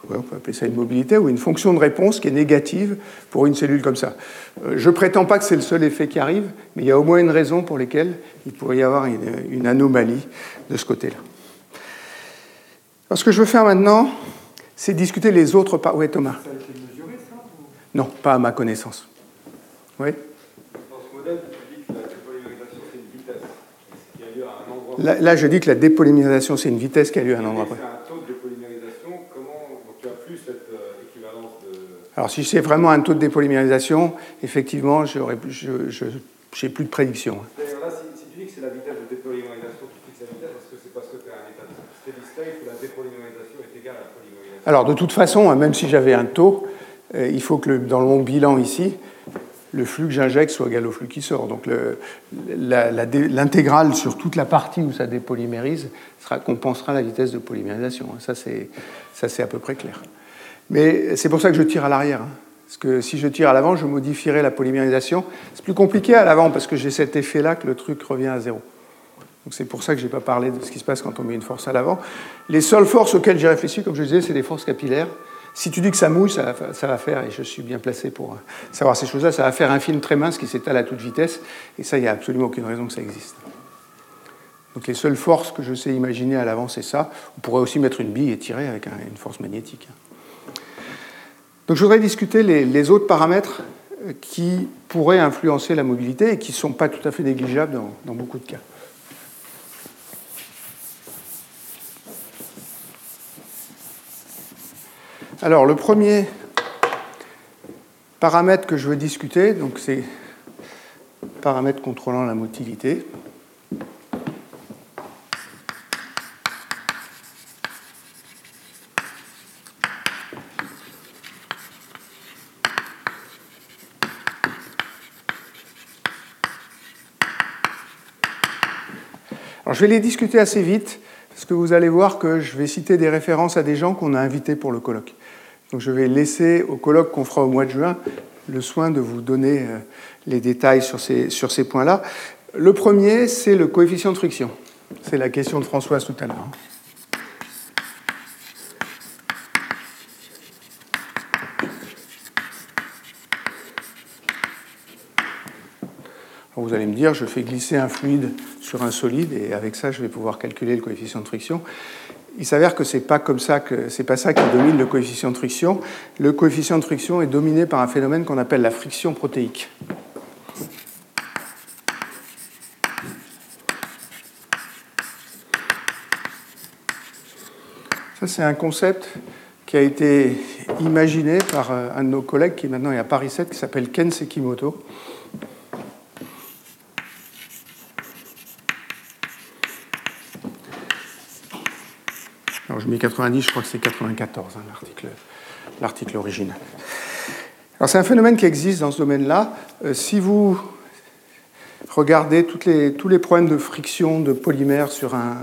on peut appeler ça une mobilité, ou une fonction de réponse qui est négative pour une cellule comme ça. Euh, je ne prétends pas que c'est le seul effet qui arrive, mais il y a au moins une raison pour laquelle il pourrait y avoir une, anomalie de ce côté-là. Ce que je veux faire maintenant, c'est discuter les autres... Par... Oui, Thomas. Ça a été mesuré, ça Non, pas à ma connaissance. Oui Là, là, je dis que la dépolymérisation, c'est une vitesse qui a lieu à un endroit C'est un taux de dépolymérisation. Comment donc, tu as plus cette euh, équivalence de. Alors, si c'est vraiment un taux de dépolymérisation, effectivement, je n'ai plus de prédiction. D'ailleurs, là, si, si, tu dis que c'est la vitesse de dépolymérisation qui fixe la vitesse, est-ce que c'est parce que tu es à un état de steady state où la dépolymérisation est égale à la polymérisation Alors, de toute façon, hein, même si j'avais un taux, euh, il faut que le, dans mon bilan ici, le flux que j'injecte soit égal au flux qui sort. Donc l'intégrale sur toute la partie où ça dépolymérise sera, compensera la vitesse de polymérisation. Ça, c'est à peu près clair. Mais c'est pour ça que je tire à l'arrière. Hein. Parce que si je tire à l'avant, je modifierai la polymérisation. C'est plus compliqué à l'avant parce que j'ai cet effet-là que le truc revient à zéro. C'est pour ça que je n'ai pas parlé de ce qui se passe quand on met une force à l'avant. Les seules forces auxquelles j'ai réfléchi, comme je disais, c'est les forces capillaires. Si tu dis que ça mouille, ça, va faire, et je suis bien placé pour savoir ces choses-là, ça va faire un film très mince qui s'étale à toute vitesse, et ça, il n'y a absolument aucune raison que ça existe. Donc les seules forces que je sais imaginer à l'avant, c'est ça. On pourrait aussi mettre une bille et tirer avec une force magnétique. Donc je voudrais discuter les, autres paramètres qui pourraient influencer la mobilité et qui ne sont pas tout à fait négligeables dans beaucoup de cas. Alors, le premier paramètre que je veux discuter, donc c'est paramètre contrôlant la motilité. Alors, je vais les discuter assez vite, parce que vous allez voir que je vais citer des références à des gens qu'on a invités pour le colloque. Donc je vais laisser au colloque qu'on fera au mois de juin le soin de vous donner euh, les détails sur ces, sur ces points-là. Le premier, c'est le coefficient de friction. C'est la question de Françoise tout à l'heure. Vous allez me dire, je fais glisser un fluide sur un solide et avec ça, je vais pouvoir calculer le coefficient de friction il s'avère que c'est pas comme ça que c'est pas ça qui domine le coefficient de friction. Le coefficient de friction est dominé par un phénomène qu'on appelle la friction protéique. Ça, c'est un concept qui a été imaginé par euh, un de nos collègues qui maintenant est à Paris 7, qui s'appelle Ken Sekimoto. Je mets 90, je crois que c'est 94, hein, l'article original. Alors c'est un phénomène qui existe dans ce domaine-là. Euh, si vous regardez tous les problèmes de friction de polymères sur un,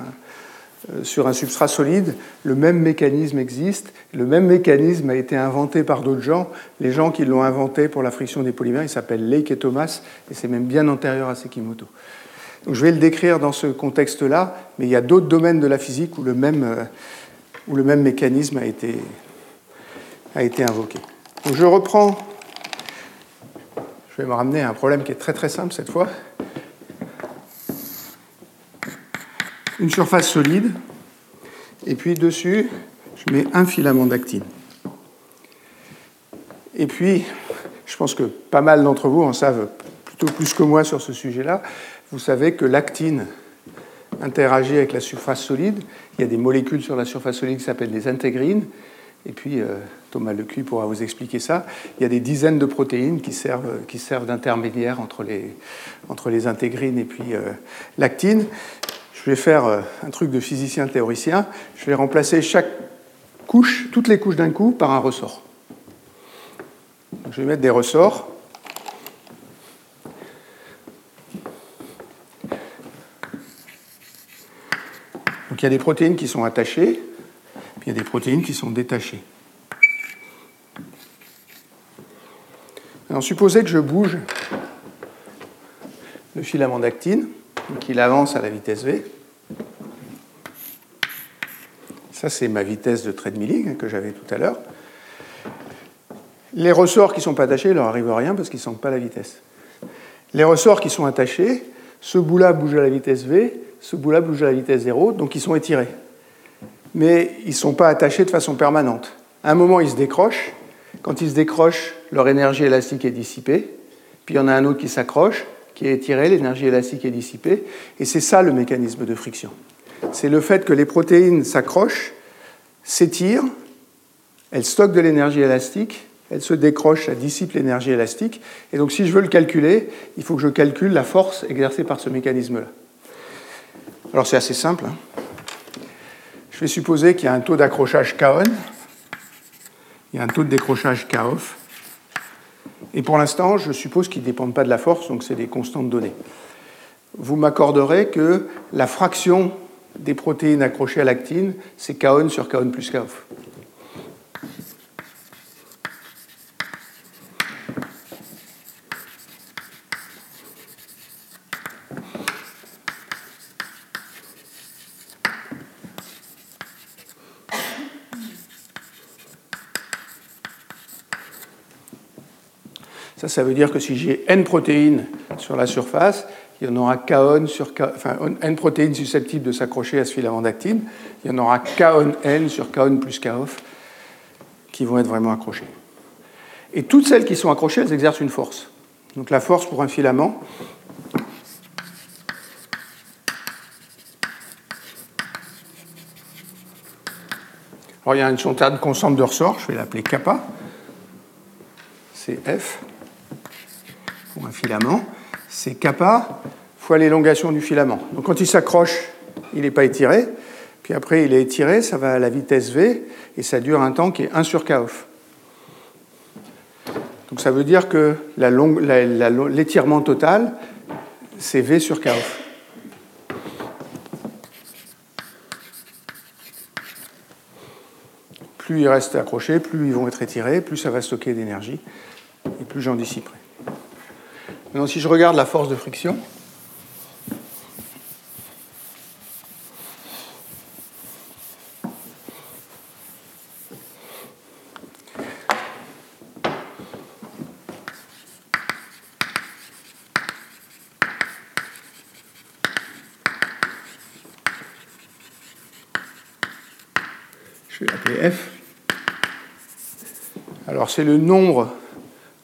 euh, sur un substrat solide, le même mécanisme existe. Le même mécanisme a été inventé par d'autres gens. Les gens qui l'ont inventé pour la friction des polymères, ils s'appellent Lake et Thomas, et c'est même bien antérieur à Sekimoto. Je vais le décrire dans ce contexte-là, mais il y a d'autres domaines de la physique où le même, euh, où le même mécanisme a été, a été invoqué. Donc je reprends, je vais me ramener à un problème qui est très très simple cette fois. Une surface solide, et puis dessus, je mets un filament d'actine. Et puis, je pense que pas mal d'entre vous en savent plutôt plus que moi sur ce sujet-là. Vous savez que l'actine interagit avec la surface solide. Il y a des molécules sur la surface solide qui s'appellent des intégrines. Et puis, euh, Thomas Lecuy pourra vous expliquer ça. Il y a des dizaines de protéines qui servent, qui servent d'intermédiaire entre les, entre les intégrines et puis euh, l'actine. Je vais faire euh, un truc de physicien théoricien. Je vais remplacer chaque couche, toutes les couches d'un coup, par un ressort. je vais mettre des ressorts. Il y a des protéines qui sont attachées, puis il y a des protéines qui sont détachées. Alors supposez que je bouge le filament d'actine, donc il avance à la vitesse v. Ça, c'est ma vitesse de trait de milling que j'avais tout à l'heure. Les ressorts qui ne sont pas attachés, il leur arrive rien parce qu'ils ne sentent pas la vitesse. Les ressorts qui sont attachés, ce bout-là bouge à la vitesse v, ce bout-là bouge à la vitesse 0, donc ils sont étirés. Mais ils ne sont pas attachés de façon permanente. À un moment, ils se décrochent. Quand ils se décrochent, leur énergie élastique est dissipée. Puis il y en a un autre qui s'accroche, qui est étiré, l'énergie élastique est dissipée. Et c'est ça le mécanisme de friction. C'est le fait que les protéines s'accrochent, s'étirent, elles stockent de l'énergie élastique, elles se décrochent, ça dissipe l'énergie élastique. Et donc si je veux le calculer, il faut que je calcule la force exercée par ce mécanisme-là. Alors c'est assez simple. Hein. Je vais supposer qu'il y a un taux d'accrochage K-on, il y a un taux de décrochage K-off, et pour l'instant, je suppose qu'ils ne dépendent pas de la force, donc c'est des constantes données. Vous m'accorderez que la fraction des protéines accrochées à l'actine, c'est K-on sur K-on plus K-off. Ça, ça veut dire que si j'ai n protéines sur la surface, il y en aura K sur K, enfin, n protéines susceptibles de s'accrocher à ce filament d'actine, il y en aura K n sur K plus K off qui vont être vraiment accrochées. Et toutes celles qui sont accrochées, elles exercent une force. Donc la force pour un filament, Alors, il y a une de constante de ressort, je vais l'appeler kappa. C'est F un filament, c'est kappa fois l'élongation du filament. Donc quand il s'accroche, il n'est pas étiré, puis après il est étiré, ça va à la vitesse v, et ça dure un temps qui est 1 sur k off. Donc ça veut dire que l'étirement total, c'est v sur k off. Plus ils restent accrochés, plus ils vont être étirés, plus ça va stocker d'énergie, et plus j'en dissiperai. Maintenant, si je regarde la force de friction, je vais l'appeler F. Alors c'est le nombre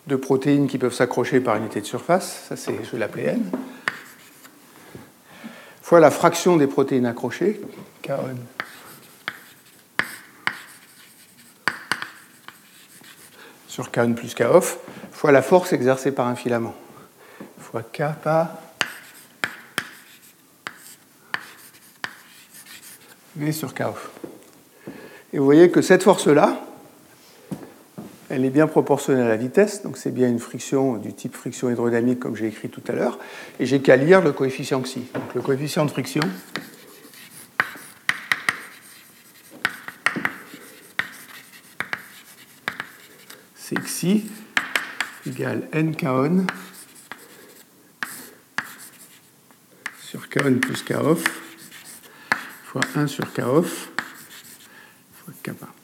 de protéines qui peuvent s'accrocher par unité de surface, ça c'est, je vais l'appeler N, fois la fraction des protéines accrochées, Kn sur Kn plus K off, fois la force exercée par un filament, fois kappa V sur K off. Et vous voyez que cette force-là, elle est bien proportionnelle à la vitesse, donc c'est bien une friction du type friction hydrodynamique comme j'ai écrit tout à l'heure. Et j'ai qu'à lire le coefficient xi. Donc le coefficient de friction, c'est xi égale n on sur kon plus k off fois 1 sur k off fois kappa.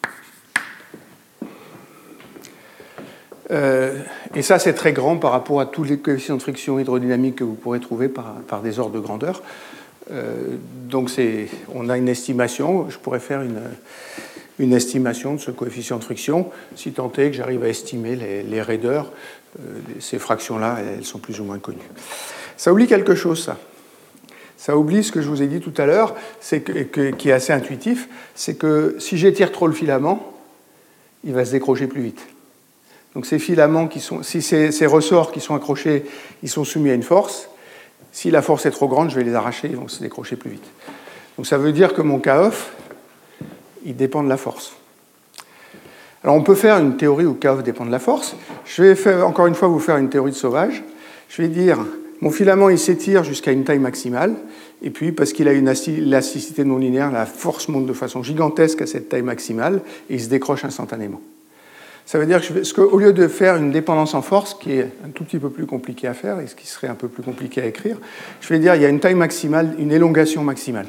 Et ça, c'est très grand par rapport à tous les coefficients de friction hydrodynamique que vous pourrez trouver par, des ordres de grandeur. Euh, donc, on a une estimation. Je pourrais faire une, estimation de ce coefficient de friction, si tant est que j'arrive à estimer les, raideurs. Euh, ces fractions-là, elles sont plus ou moins connues. Ça oublie quelque chose, ça. Ça oublie ce que je vous ai dit tout à l'heure, qui est assez intuitif, c'est que si j'étire trop le filament, il va se décrocher plus vite. Donc ces filaments qui sont, si ces, ressorts qui sont accrochés, ils sont soumis à une force. Si la force est trop grande, je vais les arracher, ils vont se décrocher plus vite. Donc ça veut dire que mon KOF, il dépend de la force. Alors on peut faire une théorie où KOF dépend de la force. Je vais encore une fois vous faire une théorie de sauvage. Je vais dire, mon filament il s'étire jusqu'à une taille maximale, et puis parce qu'il a une élasticité non linéaire, la force monte de façon gigantesque à cette taille maximale, et il se décroche instantanément. Ça veut dire que, au lieu de faire une dépendance en force, qui est un tout petit peu plus compliqué à faire et ce qui serait un peu plus compliqué à écrire, je vais dire qu'il y a une taille maximale, une élongation maximale.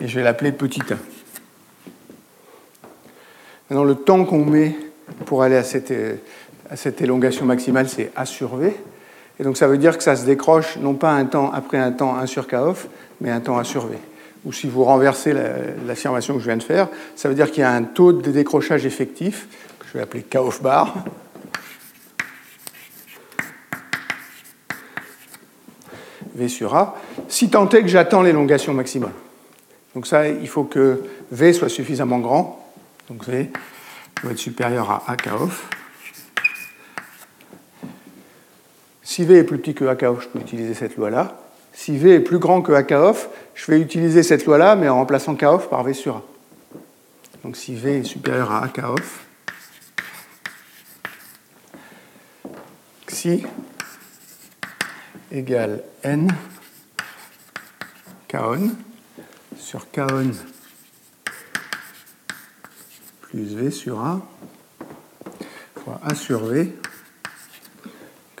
Et je vais l'appeler petit a. Maintenant, le temps qu'on met pour aller à cette, à cette élongation maximale, c'est A sur V. Et donc ça veut dire que ça se décroche non pas un temps après un temps 1 sur K off, mais un temps A sur V. Ou si vous renversez l'affirmation que je viens de faire, ça veut dire qu'il y a un taux de décrochage effectif, que je vais appeler K off bar, V sur A, si tant est que j'attends l'élongation maximale. Donc ça, il faut que V soit suffisamment grand. Donc V doit être supérieur à A K off. Si V est plus petit que AKOF, je peux utiliser cette loi-là. Si V est plus grand que AKOF, je vais utiliser cette loi-là, mais en remplaçant KOF par V sur A. Donc si V est supérieur à AKOF, Xi égale N Kon sur Kon plus V sur A fois A sur V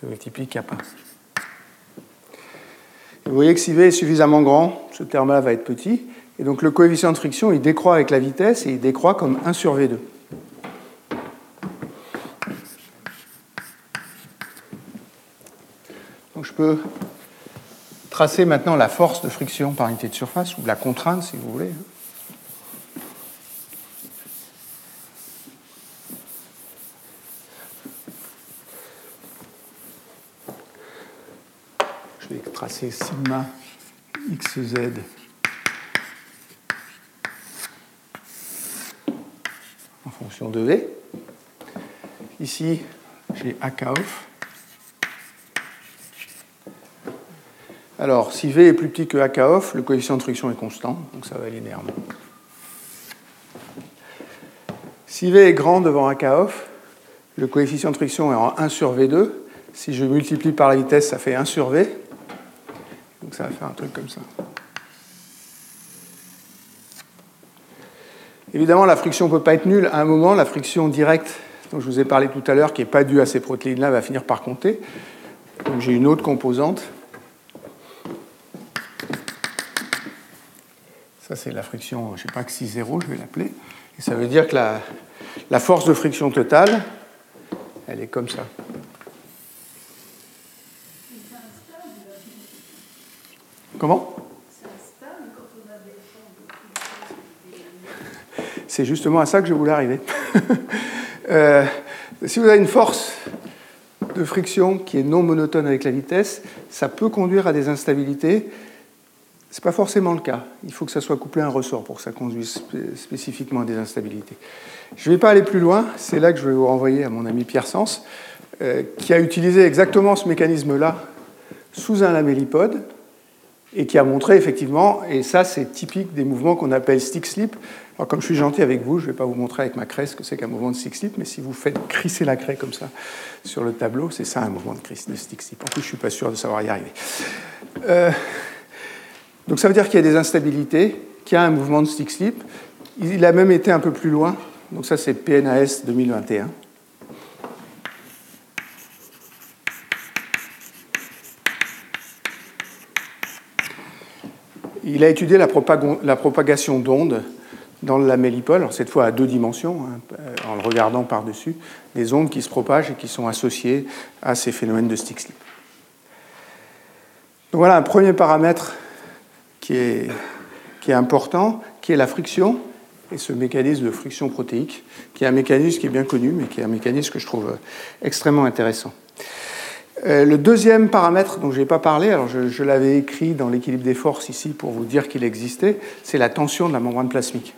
que kappa. Vous voyez que si V est suffisamment grand, ce terme-là va être petit, et donc le coefficient de friction, il décroît avec la vitesse, et il décroît comme 1 sur V2. Donc je peux tracer maintenant la force de friction par unité de surface, ou la contrainte si vous voulez. C'est sigma xz en fonction de V. Ici, j'ai AK off. Alors, si V est plus petit que AK off, le coefficient de friction est constant, donc ça va linéairement. Si V est grand devant AK off, le coefficient de friction est en 1 sur V2. Si je multiplie par la vitesse, ça fait 1 sur V. Donc ça va faire un truc comme ça. Évidemment, la friction ne peut pas être nulle. À un moment, la friction directe dont je vous ai parlé tout à l'heure, qui n'est pas due à ces protéines-là, va finir par compter. Donc j'ai une autre composante. Ça, c'est la friction, je ne sais pas, xi 0, je vais l'appeler. Et ça veut dire que la force de friction totale, elle est comme ça. Comment? C'est justement à ça que je voulais arriver. *laughs* Euh, si vous avez une force de friction qui est non monotone avec la vitesse, ça peut conduire à des instabilités. Ce n'est pas forcément le cas. Il faut que ça soit couplé à un ressort pour que ça conduise spécifiquement à des instabilités. Je ne vais pas aller plus loin. C'est là que je vais vous renvoyer à mon ami Pierre Sens, euh, qui a utilisé exactement ce mécanisme-là sous un lamellipode et qui a montré effectivement, et ça c'est typique des mouvements qu'on appelle stick slip. Alors comme je suis gentil avec vous, je ne vais pas vous montrer avec ma craie ce que c'est qu'un mouvement de stick slip, mais si vous faites crisser la craie comme ça sur le tableau, c'est ça un mouvement de, de stick slip. En plus, je ne suis pas sûr de savoir y arriver. Euh, donc ça veut dire qu'il y a des instabilités, qu'il y a un mouvement de stick slip. Il a même été un peu plus loin. Donc ça c'est PNAS 2021. Il a étudié la, propagation d'ondes dans le lamellipole, cette fois à deux dimensions, hein, en le regardant par-dessus, des ondes qui se propagent et qui sont associées à ces phénomènes de stick-slip. Donc voilà un premier paramètre qui est important, qui est la friction, et ce mécanisme de friction protéique, qui est un mécanisme qui est bien connu, mais qui est un mécanisme que je trouve extrêmement intéressant. Euh, le deuxième paramètre dont je n'ai pas parlé, alors je, l'avais écrit dans l'équilibre des forces ici pour vous dire qu'il existait, c'est la tension de la membrane plasmique.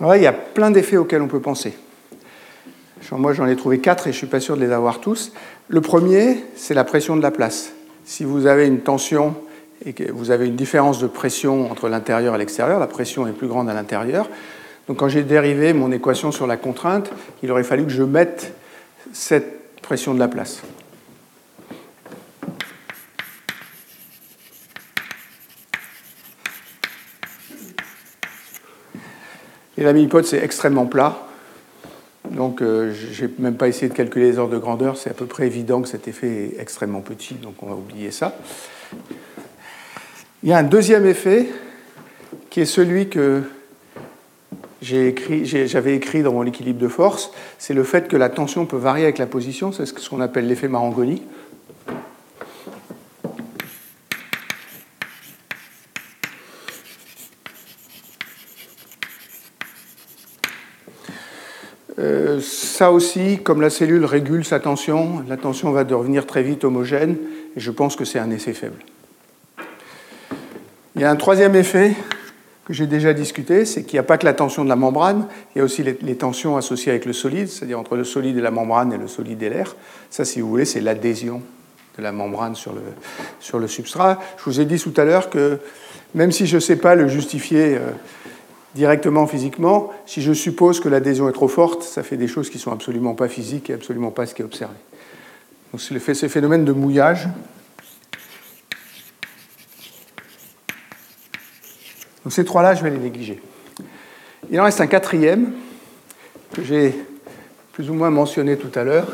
Alors il y a plein d'effets auxquels on peut penser. Moi, j'en ai trouvé quatre et je ne suis pas sûr de les avoir tous. Le premier, c'est la pression de la place. Si vous avez une tension et que vous avez une différence de pression entre l'intérieur et l'extérieur. La pression est plus grande à l'intérieur. Donc quand j'ai dérivé mon équation sur la contrainte, il aurait fallu que je mette cette pression de la place. Et la mini-pod, c'est extrêmement plat. Donc, euh, je n'ai même pas essayé de calculer les ordres de grandeur. C'est à peu près évident que cet effet est extrêmement petit, donc on va oublier ça. Il y a un deuxième effet qui est celui que j'avais écrit, dans mon équilibre de force. C'est le fait que la tension peut varier avec la position. C'est ce qu'on appelle l'effet Marangoni. Euh, ça aussi, comme la cellule régule sa tension, la tension va devenir très vite homogène, et je pense que c'est un effet faible. Il y a un troisième effet que j'ai déjà discuté, c'est qu'il n'y a pas que la tension de la membrane, il y a aussi les, tensions associées avec le solide, c'est-à-dire entre le solide et la membrane et le solide et l'air. Ça, si vous voulez, c'est l'adhésion de la membrane sur le, sur le substrat. Je vous ai dit tout à l'heure que même si je ne sais pas le justifier euh, directement physiquement, si je suppose que l'adhésion est trop forte, ça fait des choses qui ne sont absolument pas physiques et absolument pas ce qui est observé. Donc c'est ce phénomène de mouillage. Donc ces trois-là, je vais les négliger. Il en reste un quatrième que j'ai plus ou moins mentionné tout à l'heure,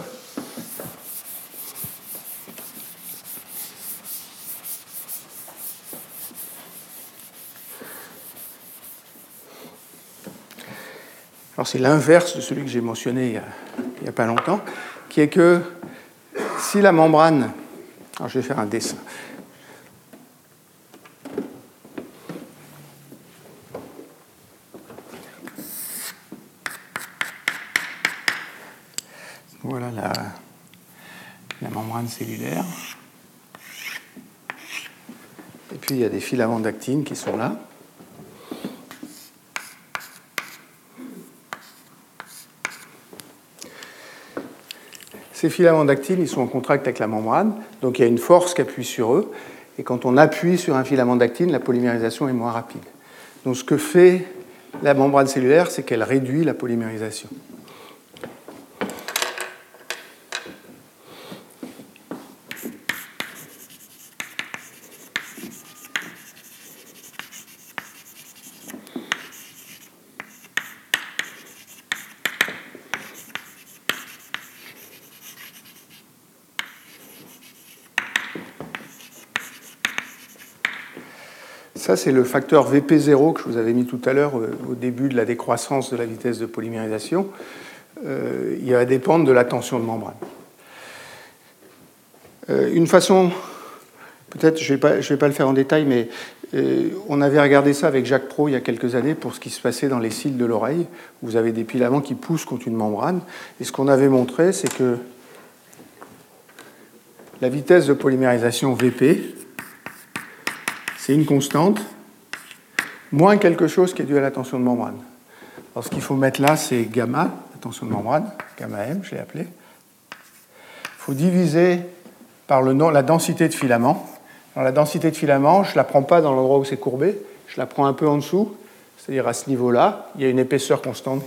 Alors c'est l'inverse de celui que j'ai mentionné il n'y a, pas longtemps, qui est que si la membrane, alors je vais faire un dessin. Voilà la, membrane cellulaire. Et puis il y a des filaments d'actine qui sont là. Ces filaments d'actine, ils sont en contact avec la membrane, donc il y a une force qui appuie sur eux. Et quand on appuie sur un filament d'actine, la polymérisation est moins rapide. Donc ce que fait la membrane cellulaire, c'est qu'elle réduit la polymérisation. C'est le facteur VP0 que je vous avais mis tout à l'heure euh, au début de la décroissance de la vitesse de polymérisation. Euh, il va dépendre de la tension de membrane. Euh, une façon, peut-être je ne vais, vais, pas le faire en détail, mais on avait regardé ça avec Jacques Pro il y a quelques années pour ce qui se passait dans les cils de l'oreille. Vous avez des filaments qui poussent contre une membrane. Et ce qu'on avait montré, c'est que la vitesse de polymérisation VP, c'est une constante, moins quelque chose qui est dû à la tension de membrane. Alors ce qu'il faut mettre là, c'est gamma, la tension de membrane, gamma M, je l'ai appelé. Il faut diviser par le, la densité de filament. Alors la densité de filament, je ne la prends pas dans l'endroit où c'est courbé, je la prends un peu en dessous, c'est-à-dire à ce niveau-là, il y a une épaisseur constante,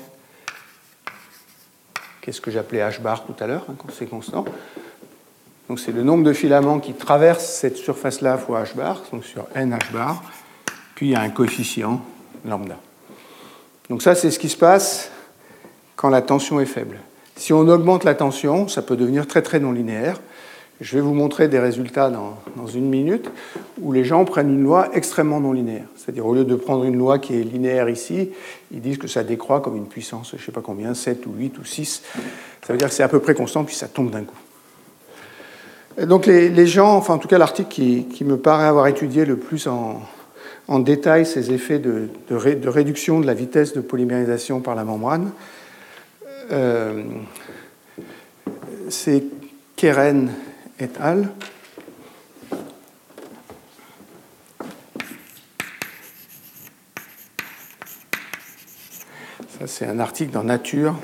qu'est-ce que j'appelais h bar tout à l'heure, hein, c'est constant. Donc c'est le nombre de filaments qui traversent cette surface-là fois h bar, donc sur n h bar, puis il y a un coefficient lambda. Donc ça, c'est ce qui se passe quand la tension est faible. Si on augmente la tension, ça peut devenir très très non linéaire. Je vais vous montrer des résultats dans, dans, une minute où les gens prennent une loi extrêmement non linéaire. C'est-à-dire au lieu de prendre une loi qui est linéaire ici, ils disent que ça décroît comme une puissance, je ne sais pas combien, 7 ou 8 ou 6. Ça veut dire que c'est à peu près constant, puis ça tombe d'un coup. Donc les, gens, enfin en tout cas l'article qui, me paraît avoir étudié le plus en, détail ces effets de, réduction de la vitesse de polymérisation par la membrane, euh, c'est Keren et al. Ça, c'est un article dans Nature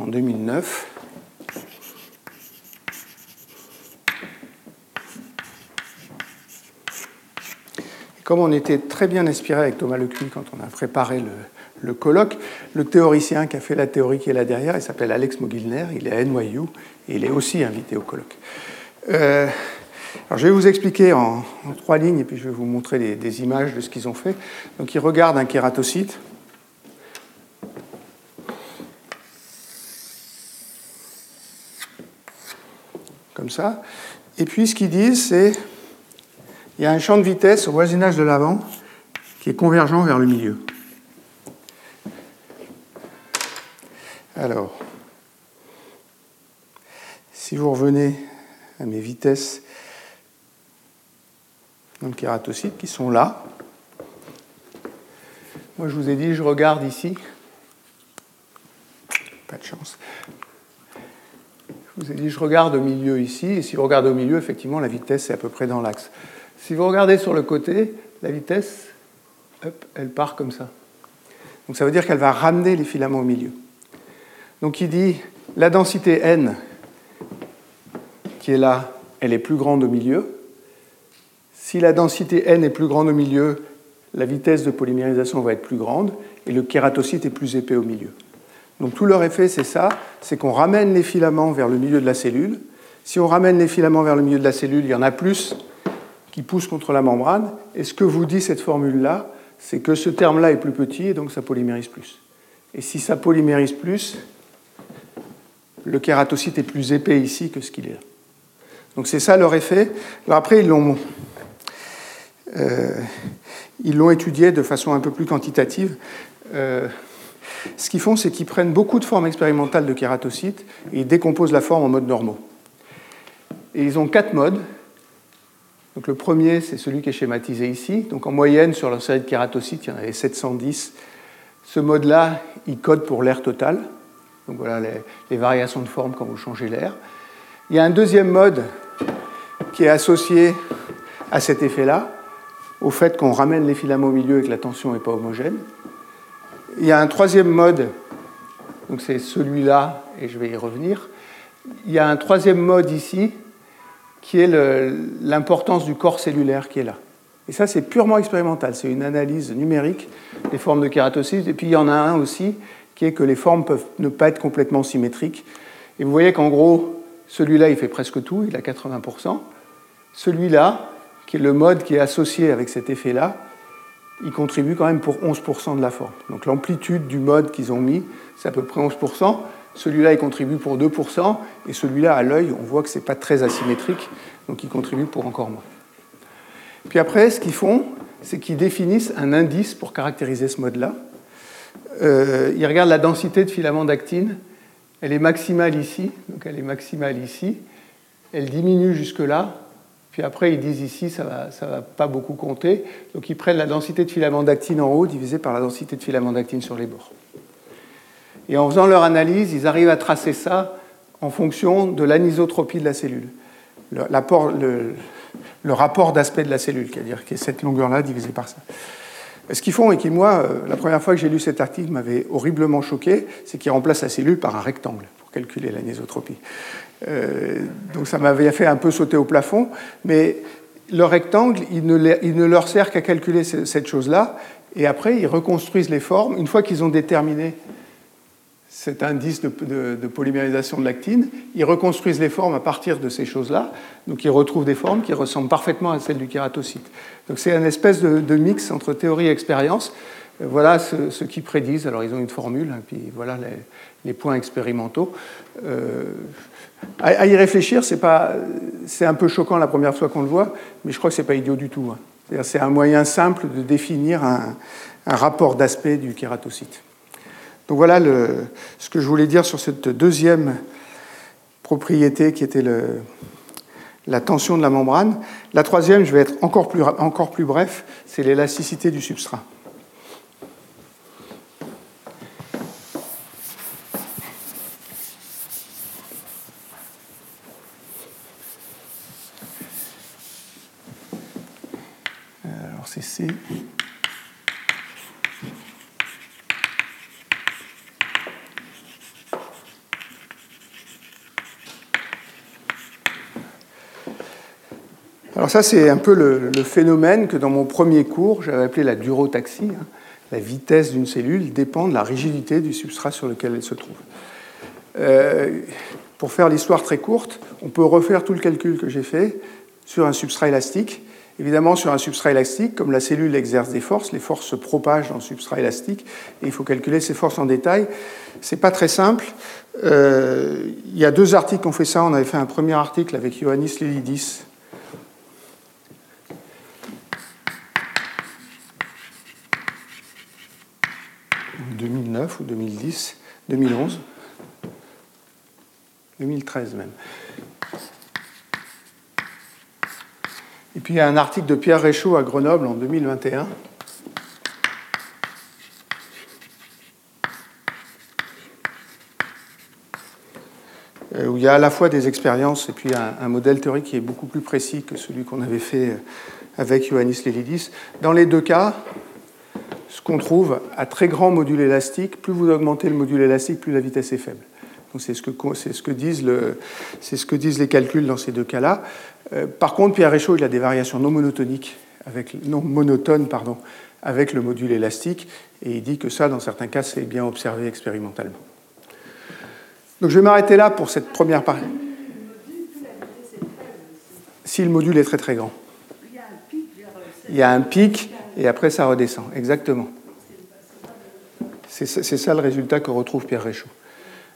en 2009. Comme on était très bien inspiré avec Thomas Lecuy quand on a préparé le, colloque, le théoricien qui a fait la théorie qui est là derrière, il s'appelle Alex Mogilner, il est à NYU et il est aussi invité au colloque. Euh, alors je vais vous expliquer en, trois lignes et puis je vais vous montrer des, images de ce qu'ils ont fait. Donc ils regardent un kératocyte. Comme ça. Et puis ce qu'ils disent, c'est il y a un champ de vitesse au voisinage de l'avant qui est convergent vers le milieu. Alors, si vous revenez à mes vitesses dans le kératocyte qui sont là, moi je vous ai dit, je regarde ici, pas de chance, je vous ai dit, je regarde au milieu ici, et si vous regardez au milieu, effectivement, la vitesse est à peu près dans l'axe. Si vous regardez sur le côté, la vitesse, elle part comme ça. Donc ça veut dire qu'elle va ramener les filaments au milieu. Donc il dit la densité n qui est là, elle est plus grande au milieu. Si la densité n est plus grande au milieu, la vitesse de polymérisation va être plus grande et le kératocyte est plus épais au milieu. Donc tout leur effet, c'est ça, c'est qu'on ramène les filaments vers le milieu de la cellule. Si on ramène les filaments vers le milieu de la cellule, il y en a plus qui pousse contre la membrane. Et ce que vous dit cette formule-là, c'est que ce terme-là est plus petit et donc ça polymérise plus. Et si ça polymérise plus, le kératocyte est plus épais ici que ce qu'il est là. Donc c'est ça leur effet. Alors après, ils l'ont, euh, étudié de façon un peu plus quantitative. Euh, ce qu'ils font, c'est qu'ils prennent beaucoup de formes expérimentales de kératocytes et ils décomposent la forme en modes normaux. Et ils ont quatre modes. Donc le premier, c'est celui qui est schématisé ici. Donc en moyenne, sur leur série de kératocytes, il y en avait 710. Ce mode-là, il code pour l'air total. Donc voilà les, variations de forme quand vous changez l'air. Il y a un deuxième mode qui est associé à cet effet-là, au fait qu'on ramène les filaments au milieu et que la tension n'est pas homogène. Il y a un troisième mode, donc c'est celui-là, et je vais y revenir. Il y a un troisième mode ici, qui est l'importance du corps cellulaire qui est là. Et ça, c'est purement expérimental. C'est une analyse numérique des formes de kératocytes. Et puis, il y en a un aussi, qui est que les formes peuvent ne pas être complètement symétriques. Et vous voyez qu'en gros, celui-là, il fait presque tout, il a 80%. Celui-là, qui est le mode qui est associé avec cet effet-là, il contribue quand même pour 11% de la forme. Donc l'amplitude du mode qu'ils ont mis, c'est à peu près 11%. Celui-là, il contribue pour 2%, et celui-là, à l'œil, on voit que ce n'est pas très asymétrique, donc il contribue pour encore moins. Puis après, ce qu'ils font, c'est qu'ils définissent un indice pour caractériser ce mode-là. Euh, ils regardent la densité de filament d'actine. Elle est maximale ici, donc elle est maximale ici. Elle diminue jusque-là, puis après, ils disent ici, ça ne va, ça va pas beaucoup compter. Donc ils prennent la densité de filament d'actine en haut divisée par la densité de filament d'actine sur les bords. Et en faisant leur analyse, ils arrivent à tracer ça en fonction de l'anisotropie de la cellule. Le, rapport d'aspect de la cellule, c'est-à-dire qui est cette longueur-là divisée par ça. Ce qu'ils font, et qui, moi, euh, la première fois que j'ai lu cet article m'avait horriblement choqué, c'est qu'ils remplacent la cellule par un rectangle pour calculer l'anisotropie. Euh, donc ça m'avait fait un peu sauter au plafond, mais le rectangle, il ne, leur sert qu'à calculer cette chose-là, et après, ils reconstruisent les formes. Une fois qu'ils ont déterminé cet indice de, polymérisation de l'actine, ils reconstruisent les formes à partir de ces choses-là. Donc ils retrouvent des formes qui ressemblent parfaitement à celles du kératocyte. Donc c'est une espèce de, mix entre théorie et expérience. Euh, voilà ce, qu'ils prédisent. Alors ils ont une formule, hein, puis voilà les, points expérimentaux. Euh, à, y réfléchir, c'est, c'est un peu choquant la première fois qu'on le voit, mais je crois que ce n'est pas idiot du tout. Hein. C'est, un moyen simple de définir un, rapport d'aspect du kératocyte. Donc voilà ce que je voulais dire sur cette deuxième propriété qui était la tension de la membrane. La troisième, je vais être encore plus, encore plus bref, c'est l'élasticité du substrat. Alors c'est C. Alors ça, c'est un peu le, phénomène que dans mon premier cours, j'avais appelé la durotaxie. Hein. La vitesse d'une cellule dépend de la rigidité du substrat sur lequel elle se trouve. Euh, pour faire l'histoire très courte, on peut refaire tout le calcul que j'ai fait sur un substrat élastique. Évidemment, sur un substrat élastique, comme la cellule exerce des forces, les forces se propagent dans le substrat élastique et il faut calculer ces forces en détail. C'est pas très simple. Euh, il y a deux articles qui ont fait ça. On avait fait un premier article avec Ioannis Lelidis 2009 ou 2010, 2011, 2013 même. Et puis il y a un article de Pierre Réchaud à Grenoble en 2021. Euh, où il y a à la fois des expériences et puis un, modèle théorique qui est beaucoup plus précis que celui qu'on avait fait euh, avec Ioannis Lelidis. Dans les deux cas, ce qu'on trouve à très grand module élastique, plus vous augmentez le module élastique, plus la vitesse est faible. C'est ce, que, disent les calculs dans ces deux cas-là. Euh, par contre, Pierre Réchaud, il a des variations non monotoniques, monotones, avec le module élastique, et il dit que ça, dans certains cas, c'est bien observé expérimentalement. Donc je vais m'arrêter là pour cette première partie. Si le module est très très grand. Il y a un pic et après ça redescend, exactement. C'est ça le résultat que retrouve Pierre Réchaud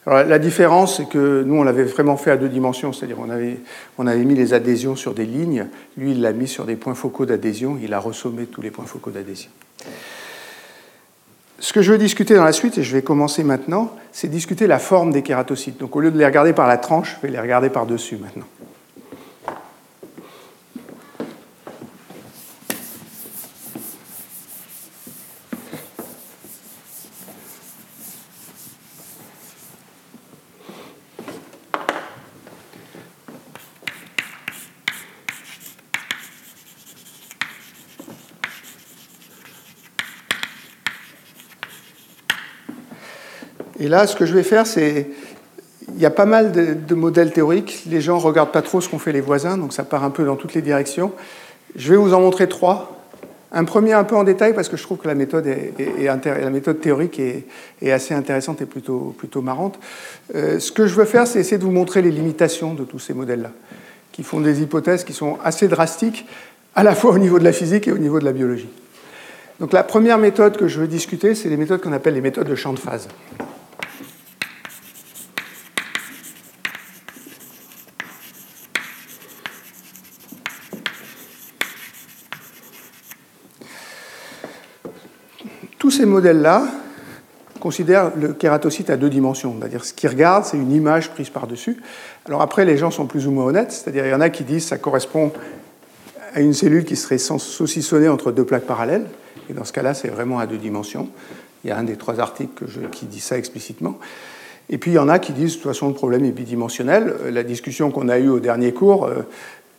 la différence, c'est que nous, on l'avait vraiment fait à deux dimensions, c'est-à-dire on avait, on avait mis les adhésions sur des lignes, lui, il l'a mis sur des points focaux d'adhésion, il a ressommé tous les points focaux d'adhésion. Ce que je veux discuter dans la suite, et je vais commencer maintenant, c'est discuter la forme des kératocytes. Donc au lieu de les regarder par la tranche, je vais les regarder par-dessus maintenant. Et là, ce que je vais faire, c'est. Il y a pas mal de, modèles théoriques. Les gens ne regardent pas trop ce qu'ont fait les voisins, donc ça part un peu dans toutes les directions. Je vais vous en montrer trois. Un premier un peu en détail parce que je trouve que la méthode, théorique est, assez intéressante et plutôt, plutôt marrante. Euh, ce que je veux faire, c'est essayer de vous montrer les limitations de tous ces modèles-là, qui font des hypothèses qui sont assez drastiques, à la fois au niveau de la physique et au niveau de la biologie. Donc la première méthode que je veux discuter, c'est les méthodes qu'on appelle les méthodes de champ de phase. Ces modèles-là considèrent le kératocyte à deux dimensions. C'est-à-dire, ce qu'ils regardent, c'est une image prise par-dessus. Alors après, les gens sont plus ou moins honnêtes. C'est-à-dire, il y en a qui disent que ça correspond à une cellule qui serait saucissonnée entre deux plaques parallèles. Et dans ce cas-là, c'est vraiment à deux dimensions. Il y a un des trois articles qui dit ça explicitement. Et puis il y en a qui disent, de toute façon, le problème est bidimensionnel. Euh, la discussion qu'on a eue au dernier cours euh,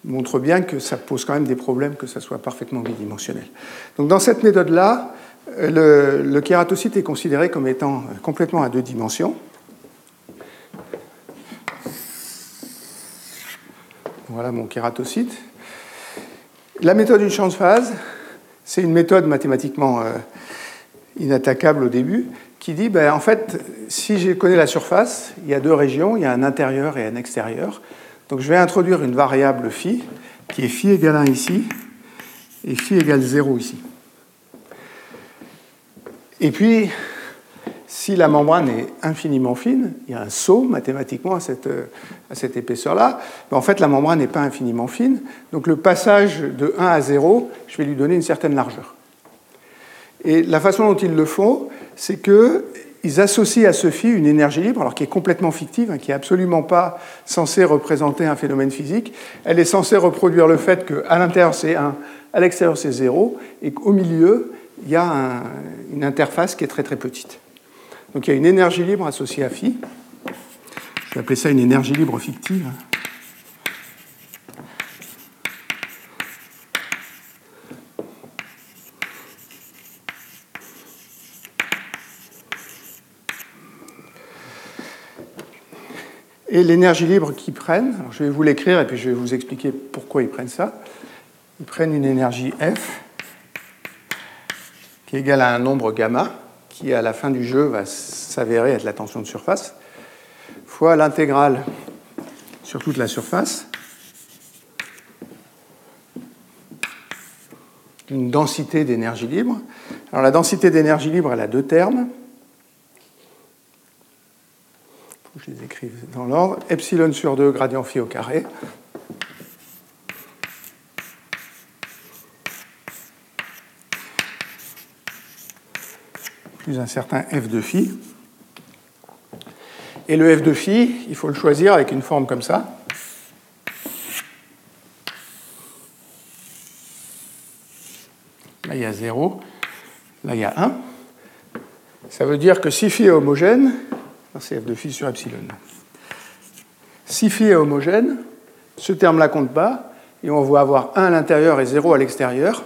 montre bien que ça pose quand même des problèmes que ça soit parfaitement bidimensionnel. Donc dans cette méthode-là, le, le kératocyte est considéré comme étant complètement à deux dimensions. Voilà mon kératocyte. La méthode du champ de phase, c'est une méthode mathématiquement euh, inattaquable au début, qui dit, ben, en fait, si je connais la surface, il y a deux régions, il y a un intérieur et un extérieur. Donc je vais introduire une variable phi, qui est phi égale 1 ici, et phi égale 0 ici. Et puis, si la membrane est infiniment fine, il y a un saut mathématiquement à cette, épaisseur-là, mais en fait la membrane n'est pas infiniment fine, donc le passage de 1 à 0, je vais lui donner une certaine largeur. Et la façon dont ils le font, c'est qu'ils associent à ce phi une énergie libre, alors qui est complètement fictive, hein, qui n'est absolument pas censée représenter un phénomène physique. Elle est censée reproduire le fait qu'à l'intérieur c'est 1, à l'extérieur c'est 0, et qu'au milieu, il y a une interface qui est très très petite. Donc il y a une énergie libre associée à phi. Je vais appeler ça une énergie libre fictive. Et l'énergie libre qu'ils prennent, je vais vous l'écrire et puis je vais vous expliquer pourquoi ils prennent ça. ils prennent une énergie F qui est égale à un nombre gamma, qui à la fin du jeu va s'avérer être la tension de surface, fois l'intégrale sur toute la surface d'une densité d'énergie libre. Alors la densité d'énergie libre, elle a deux termes. Il faut que je les écrive dans l'ordre. Epsilon sur 2 gradient phi au carré. Un certain f de phi. Et le f de phi, il faut le choisir avec une forme comme ça. Là, il y a 0. Là, il y a 1. Ça veut dire que si phi est homogène, c'est f de phi sur epsilon. Si phi est homogène, ce terme-là compte pas, et on va avoir 1 à l'intérieur et 0 à l'extérieur.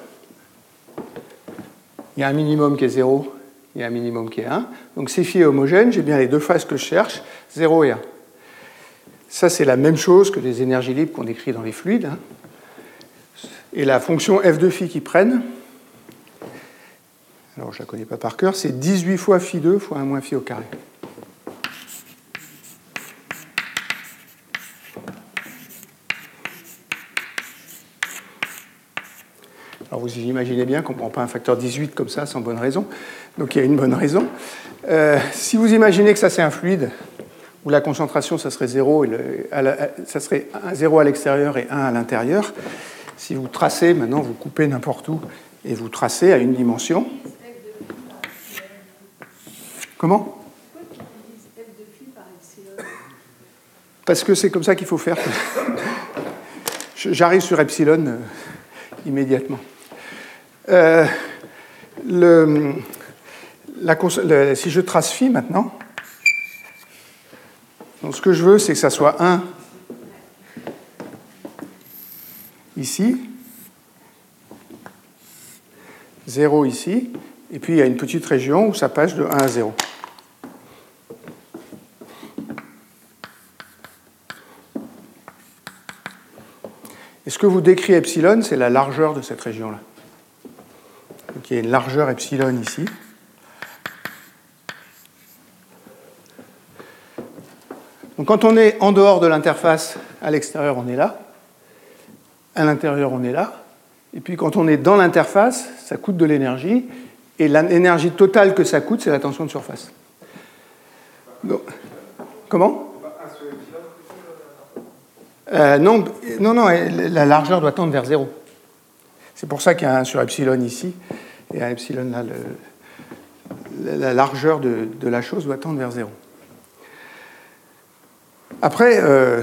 Il y a un minimum qui est 0, il y a un minimum qui est 1. Donc si phi est homogène, j'ai bien les deux phases que je cherche, 0 et 1. Ça, c'est la même chose que les énergies libres qu'on décrit dans les fluides. Hein. Et la fonction f de phi qui prennent, alors je ne la connais pas par cœur, c'est 18 fois phi 2 fois 1 moins phi au carré. Alors vous imaginez bien qu'on ne prend pas un facteur 18 comme ça sans bonne raison. Donc il y a une bonne raison. Euh, si vous imaginez que ça c'est un fluide, où la concentration ça serait 0, ça serait 0 à l'extérieur et 1 à l'intérieur, si vous tracez, maintenant vous coupez n'importe où et vous tracez à une dimension. Comment? Parce que c'est comme ça qu'il faut faire. *laughs* J'arrive sur epsilon euh, immédiatement. Euh, si je trace phi maintenant, ce que je veux, c'est que ça soit 1 ici, 0 ici, et puis il y a une petite région où ça passe de 1 à 0. Et ce que vous décrit epsilon, c'est la largeur de cette région-là. Y a une largeur epsilon ici. Donc quand on est en dehors de l'interface, à l'extérieur on est là, à l'intérieur on est là, et puis quand on est dans l'interface, ça coûte de l'énergie, et l'énergie totale que ça coûte, c'est la tension de surface. comment? Euh, non, non, non, la largeur doit tendre vers zéro. C'est pour ça qu'il y a un sur epsilon ici, et un epsilon là, la largeur de, la chose doit tendre vers zéro. Après, euh,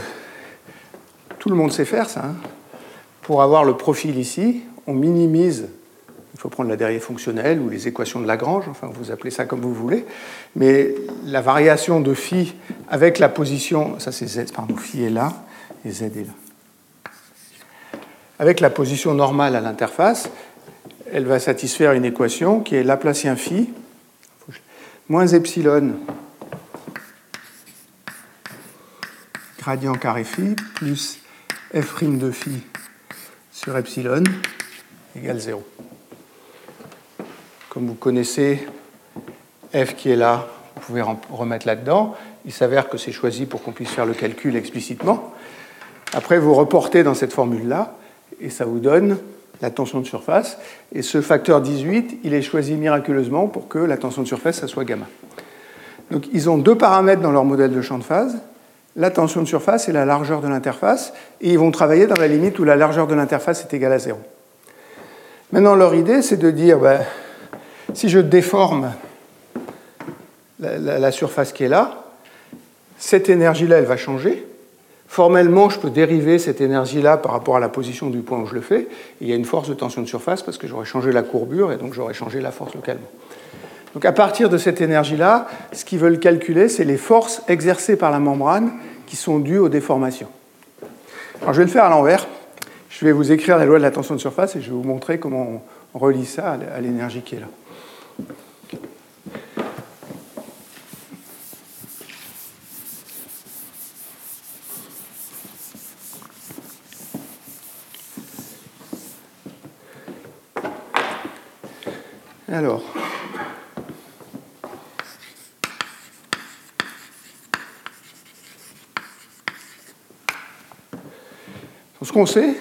tout le monde sait faire ça. Hein. Pour avoir le profil ici, on minimise, il faut prendre la dérivée fonctionnelle ou les équations de Lagrange, enfin vous appelez ça comme vous voulez, mais la variation de phi avec la position, ça c'est z, pardon, phi est là et z est là. Avec la position normale à l'interface, elle va satisfaire une équation qui est Laplacien phi moins epsilon gradient carré phi plus f' de phi sur epsilon égale 0. Comme vous connaissez f qui est là, vous pouvez remettre là-dedans. Il s'avère que c'est choisi pour qu'on puisse faire le calcul explicitement. Après, vous reportez dans cette formule-là et ça vous donne la tension de surface. Et ce facteur 18, il est choisi miraculeusement pour que la tension de surface, ça soit gamma. Donc ils ont deux paramètres dans leur modèle de champ de phase la tension de surface et la largeur de l'interface, et ils vont travailler dans la limite où la largeur de l'interface est égale à zéro. Maintenant, leur idée, c'est de dire, ben, si je déforme la, surface qui est là, cette énergie-là, elle va changer. Formellement, je peux dériver cette énergie-là par rapport à la position du point où je le fais. il y a une force de tension de surface parce que j'aurais changé la courbure et donc j'aurais changé la force localement. Donc à partir de cette énergie-là, ce qu'ils veulent calculer, c'est les forces exercées par la membrane qui sont dues aux déformations. Alors je vais le faire à l'envers. Je vais vous écrire la loi de la tension de surface et je vais vous montrer comment on relie ça à l'énergie qui est là. Alors. Ce qu'on sait,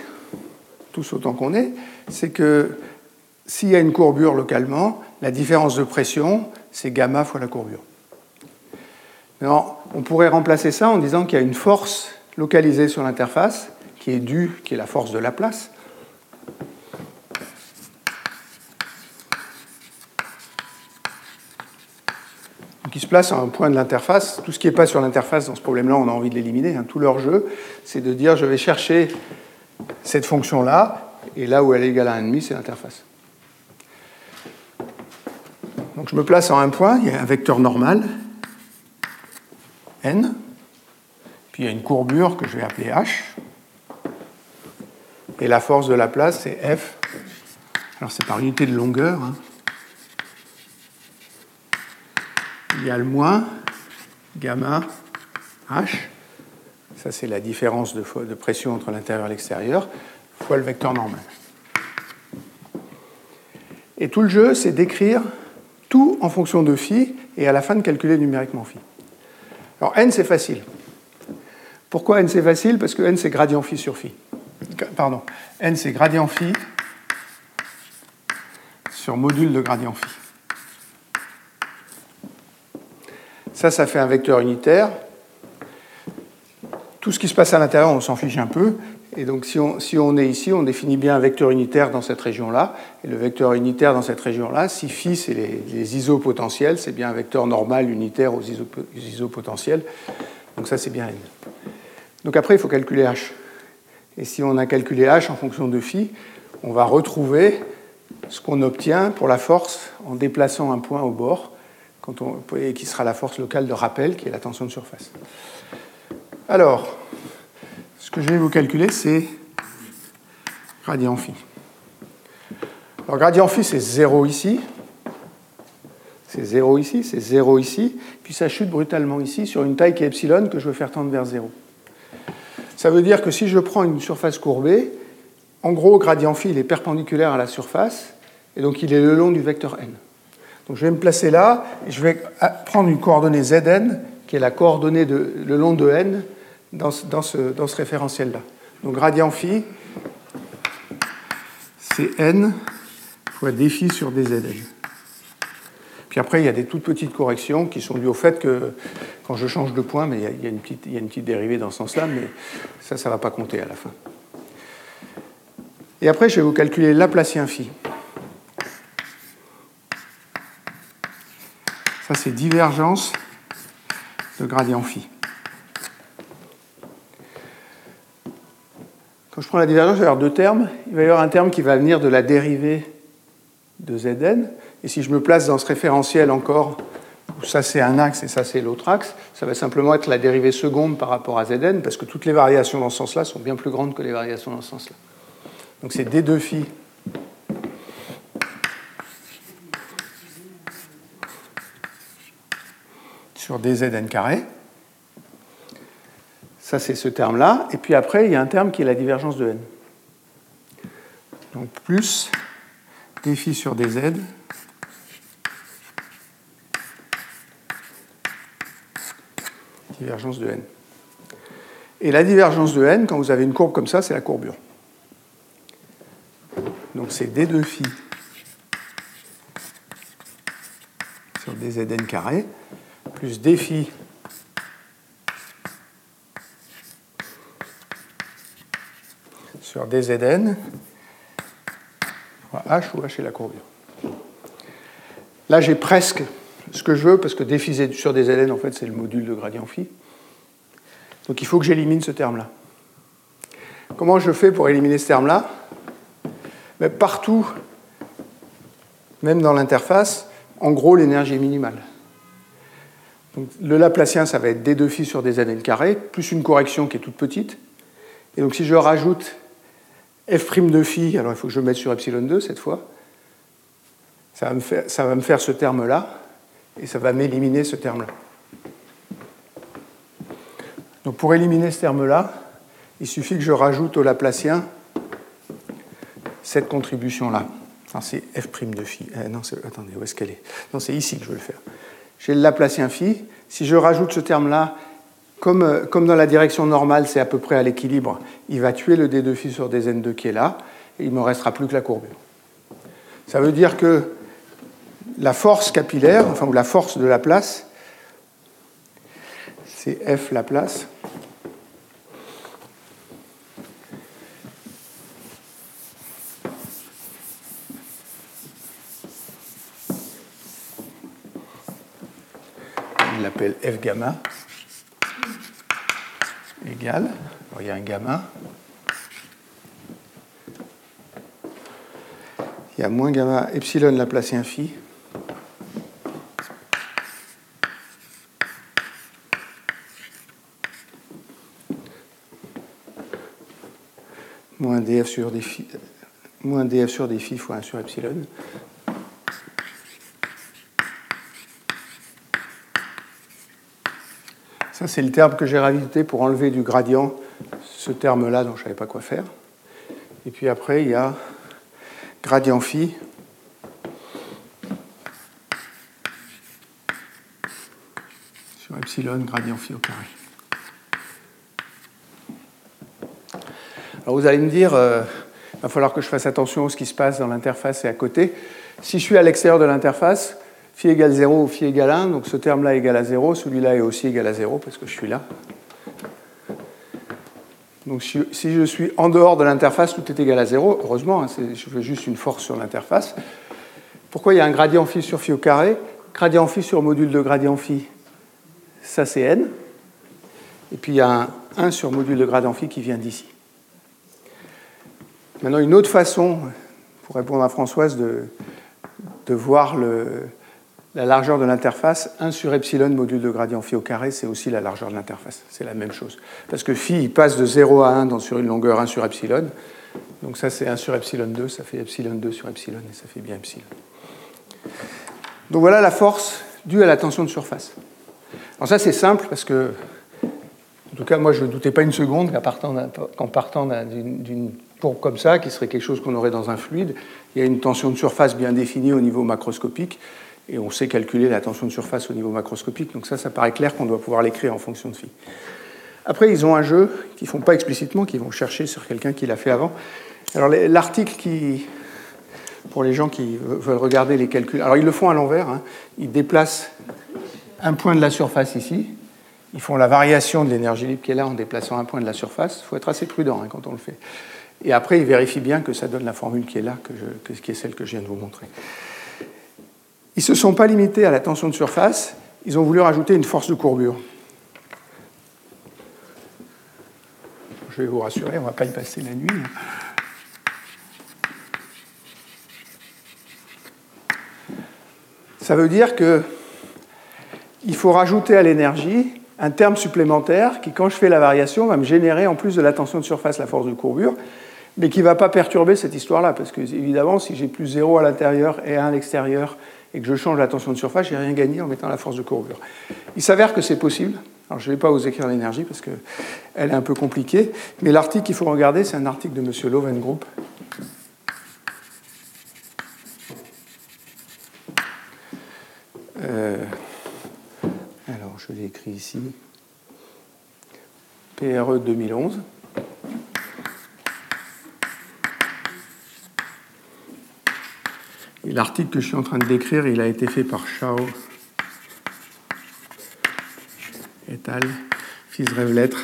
tous autant qu'on est, c'est que s'il y a une courbure localement, la différence de pression, c'est gamma fois la courbure. on pourrait remplacer ça en disant qu'il y a une force localisée sur l'interface qui est due, qui est la force de la qui se place à un point de l'interface. Tout ce qui n'est pas sur l'interface dans ce problème-là, on a envie de l'éliminer. Hein. Tout leur jeu, c'est de dire je vais chercher cette fonction-là, et là où elle est égale à 1,5, c'est l'interface. Donc je me place en un point, il y a un vecteur normal, n, puis il y a une courbure que je vais appeler h, et la force de la place, c'est f. Alors c'est par unité de longueur. Hein. Il y a le moins gamma h. Ça, c'est la différence de, de pression entre l'intérieur et l'extérieur, fois le vecteur normal. Et tout le jeu, c'est d'écrire tout en fonction de phi et à la fin de calculer numériquement phi. Alors n, c'est facile. Pourquoi n, c'est facile? Parce que n, c'est gradient phi sur phi pardon, n c'est gradient phi sur module de gradient phi. Ça, ça fait un vecteur unitaire. Tout ce qui se passe à l'intérieur, on s'en fiche un peu. Et donc, si on, est ici, on définit bien un vecteur unitaire dans cette région-là. Et le vecteur unitaire dans cette région-là, si phi, c'est les, les, isopotentiels, c'est bien un vecteur normal unitaire aux isopotentiels. Donc, ça, c'est bien n. Donc, après, il faut calculer h. Et si on a calculé h en fonction de phi, on va retrouver ce qu'on obtient pour la force en déplaçant un point au bord, on, qui sera la force locale de rappel, qui est la tension de surface. Alors, ce que je vais vous calculer, c'est gradient phi. Alors, gradient phi, c'est 0 ici. C'est 0 ici, c'est 0 ici. Puis ça chute brutalement ici sur une taille qui est epsilon que je veux faire tendre vers 0. Ça veut dire que si je prends une surface courbée, en gros, gradient phi, il est perpendiculaire à la surface, et donc il est le long du vecteur n. Donc je vais me placer là, et je vais prendre une coordonnée zn, qui est la coordonnée de, le long de n, dans ce, référentiel-là. Donc gradient phi, c'est n fois d phi sur dzn. Puis après, il y a des toutes petites corrections qui sont dues au fait que quand je change de point, mais il y a, une, petite, il y a une petite dérivée dans ce sens-là, mais ça, ça ne va pas compter à la fin. Et après, je vais vous calculer Laplacien phi. Ça, c'est divergence de gradient phi. Quand je prends la divergence, il va y avoir deux termes. Il va y avoir un terme qui va venir de la dérivée de Zn, et si je me place dans ce référentiel encore, où ça c'est un axe et ça c'est l'autre axe, ça va simplement être la dérivée seconde par rapport à Zn, parce que toutes les variations dans ce sens-là sont bien plus grandes que les variations dans ce sens-là. Donc c'est d2 phi sur dzn carré. Ça, c'est ce terme-là. Et puis après, il y a un terme qui est la divergence de n. Donc plus d phi sur dz divergence de n. Et la divergence de n, quand vous avez une courbe comme ça, c'est la courbure. Donc c'est d2 phi sur dzn carré plus d phi sur dzn h ou h est la courbure. Là, j'ai presque ce que je veux, parce que d phi sur dzn, en fait, c'est le module de gradient phi. Donc il faut que j'élimine ce terme-là. Comment je fais pour éliminer ce terme-là? Mais Partout, même dans l'interface, en gros, l'énergie est minimale. Le Laplacien, ça va être d2 phi sur dzn carré, plus une correction qui est toute petite. Et donc si je rajoute f' de phi, alors il faut que je mette sur epsilon 2 cette fois, ça va me faire, ce terme-là, et ça va m'éliminer ce terme-là. Donc pour éliminer ce terme-là, il suffit que je rajoute au Laplacien cette contribution-là. c'est f' de phi. Euh, attendez, où est-ce qu'elle est? Non, c'est ici que je veux le faire. J'ai le Laplacien phi. Si je rajoute ce terme-là, comme, euh, comme, dans la direction normale, c'est à peu près à l'équilibre, il va tuer le d2 phi sur dn2 qui est là, et il ne me restera plus que la courbure. Ça veut dire que la force capillaire, enfin, ou la force de la place, c'est F la place. L'appelle F gamma. Égale, il y a un gamma, il y a moins gamma epsilon Laplacien phi, moins df sur des phi, moins df sur des phi fois 1 sur epsilon. Ça, c'est le terme que j'ai rajouté pour enlever du gradient ce terme-là dont je ne savais pas quoi faire. Et puis après, il y a gradient phi sur epsilon, gradient phi au carré. Alors vous allez me dire, il euh, va falloir que je fasse attention à ce qui se passe dans l'interface et à côté. Si je suis à l'extérieur de l'interface, phi égale 0 ou phi égale 1, donc ce terme-là est égal à 0, celui-là est aussi égal à 0 parce que je suis là. Donc si je suis en dehors de l'interface, tout est égal à 0, heureusement, hein, je veux juste une force sur l'interface. Pourquoi il y a un gradient phi sur phi au carré? Gradient phi sur module de gradient phi, ça c'est n. Et puis il y a un 1 sur module de gradient phi qui vient d'ici. Maintenant, une autre façon, pour répondre à Françoise, de, de voir le, la largeur de l'interface, 1 sur epsilon module de gradient phi au carré, c'est aussi la largeur de l'interface. C'est la même chose. Parce que phi, il passe de 0 à 1 dans, sur une longueur 1 sur epsilon. Donc ça, c'est 1 sur epsilon 2, ça fait epsilon 2 sur epsilon, et ça fait bien epsilon. Donc voilà la force due à la tension de surface. Alors ça, c'est simple parce que, en tout cas, moi, je ne doutais pas une seconde qu'en partant d'une courbe comme ça, qui serait quelque chose qu'on aurait dans un fluide, il y a une tension de surface bien définie au niveau macroscopique et on sait calculer la tension de surface au niveau macroscopique. Donc ça, ça paraît clair qu'on doit pouvoir l'écrire en fonction de phi. Après, ils ont un jeu qu'ils ne font pas explicitement, qu'ils vont chercher sur quelqu'un qui l'a fait avant. Alors l'article qui, pour les gens qui veulent regarder les calculs, alors ils le font à l'envers, hein. ils déplacent un point de la surface ici, ils font la variation de l'énergie libre qui est là en déplaçant un point de la surface. Il faut être assez prudent hein, quand on le fait. Et après, ils vérifient bien que ça donne la formule qui est là, que qui est celle que je viens de vous montrer. Ils ne se sont pas limités à la tension de surface, ils ont voulu rajouter une force de courbure. Je vais vous rassurer, on ne va pas y passer la nuit. Ça veut dire qu'il faut rajouter à l'énergie un terme supplémentaire qui, quand je fais la variation, va me générer en plus de la tension de surface la force de courbure, mais qui ne va pas perturber cette histoire-là, parce que évidemment, si j'ai plus 0 à l'intérieur et 1 à l'extérieur, et que je change la tension de surface, j'ai rien gagné en mettant la force de courbure. Il s'avère que c'est possible. Alors, je ne vais pas vous écrire l'énergie parce qu'elle est un peu compliquée, mais l'article qu'il faut regarder, c'est un article de M. Lovengroup. Euh, alors, je l'ai écrit ici. PRE 2011. L'article que je suis en train de décrire, il a été fait par Chao et al. Fils rêve lettre.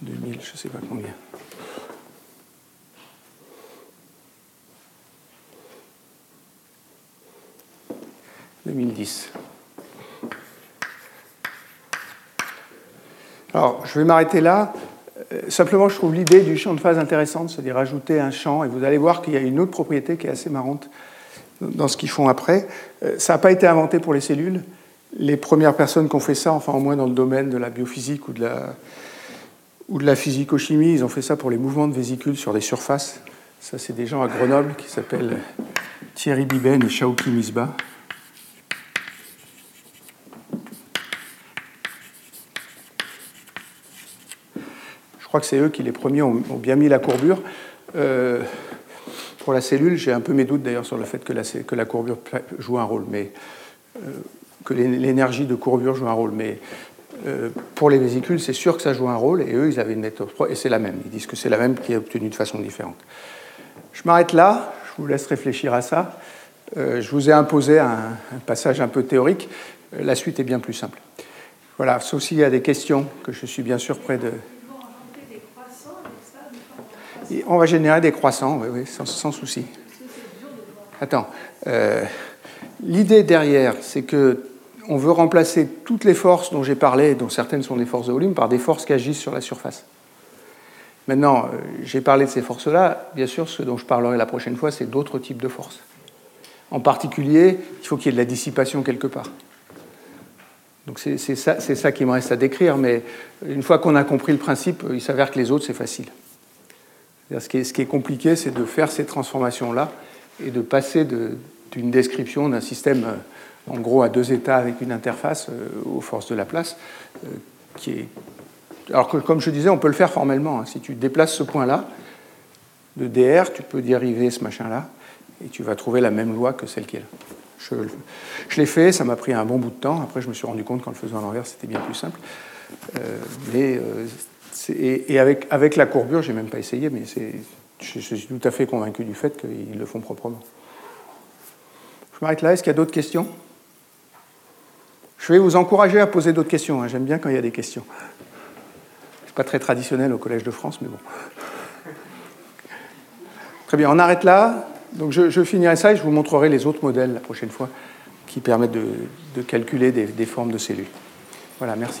2000, je ne sais pas combien. « 2010. Alors, je vais m'arrêter là. Euh, simplement, je trouve l'idée du champ de phase intéressante, c'est-à-dire ajouter un champ, et vous allez voir qu'il y a une autre propriété qui est assez marrante dans ce qu'ils font après. Euh, ça n'a pas été inventé pour les cellules. Les premières personnes qui ont fait ça, enfin au moins dans le domaine de la biophysique ou de la, ou de la physico-chimie, ils ont fait ça pour les mouvements de vésicules sur des surfaces. Ça, c'est des gens à Grenoble qui s'appellent Thierry Biben et Shaoki Misba. Crois que c'est eux qui les premiers ont, bien mis la courbure. Euh, pour la cellule, j'ai un peu mes doutes d'ailleurs sur le fait que la, courbure joue un rôle, mais euh, que l'énergie de courbure joue un rôle. Mais euh, pour les vésicules, c'est sûr que ça joue un rôle, et eux, ils avaient une méthode et c'est la même. Ils disent que c'est la même qui est obtenue de façon différente. Je m'arrête là, je vous laisse réfléchir à ça. Je vous ai imposé un, passage un peu théorique. La suite est bien plus simple. Voilà, sauf s'il y a des questions que je suis bien sûr prêt de. On va générer des croissants, oui, sans, souci. Attends. L'idée derrière, c'est que on veut remplacer toutes les forces dont j'ai parlé, dont certaines sont des forces de volume, par des forces qui agissent sur la surface. Maintenant, euh, j'ai parlé de ces forces-là. Bien sûr, ce dont je parlerai la prochaine fois, c'est d'autres types de forces. En particulier, il faut qu'il y ait de la dissipation quelque part. Donc c'est ça, ça, qui me reste à décrire, mais une fois qu'on a compris le principe, il s'avère que les autres, c'est facile. Ce qui, est, compliqué, c'est de faire ces transformations-là et de passer d'une description d'un système euh, en gros à deux états avec une interface euh, aux forces de la place, euh, qui est... Alors que, comme je disais, on peut le faire formellement. Hein. Si tu déplaces ce point-là, de dr, tu peux dériver ce machin-là, et tu vas trouver la même loi que celle qui est là. Je, l'ai fait, ça m'a pris un bon bout de temps. Après, je me suis rendu compte qu'en le faisant à l'envers, c'était bien plus simple. Mais, et, avec, la courbure, j'ai même pas essayé, mais je, suis tout à fait convaincu du fait qu'ils le font proprement. Je m'arrête là. Est-ce qu'il y a d'autres questions? Je vais vous encourager à poser d'autres questions. Hein. J'aime bien quand il y a des questions. C'est pas très traditionnel au Collège de France, mais bon. Très bien, on arrête là. Donc je, finirai ça et je vous montrerai les autres modèles la prochaine fois qui permettent de, calculer des, formes de cellules. Voilà, merci.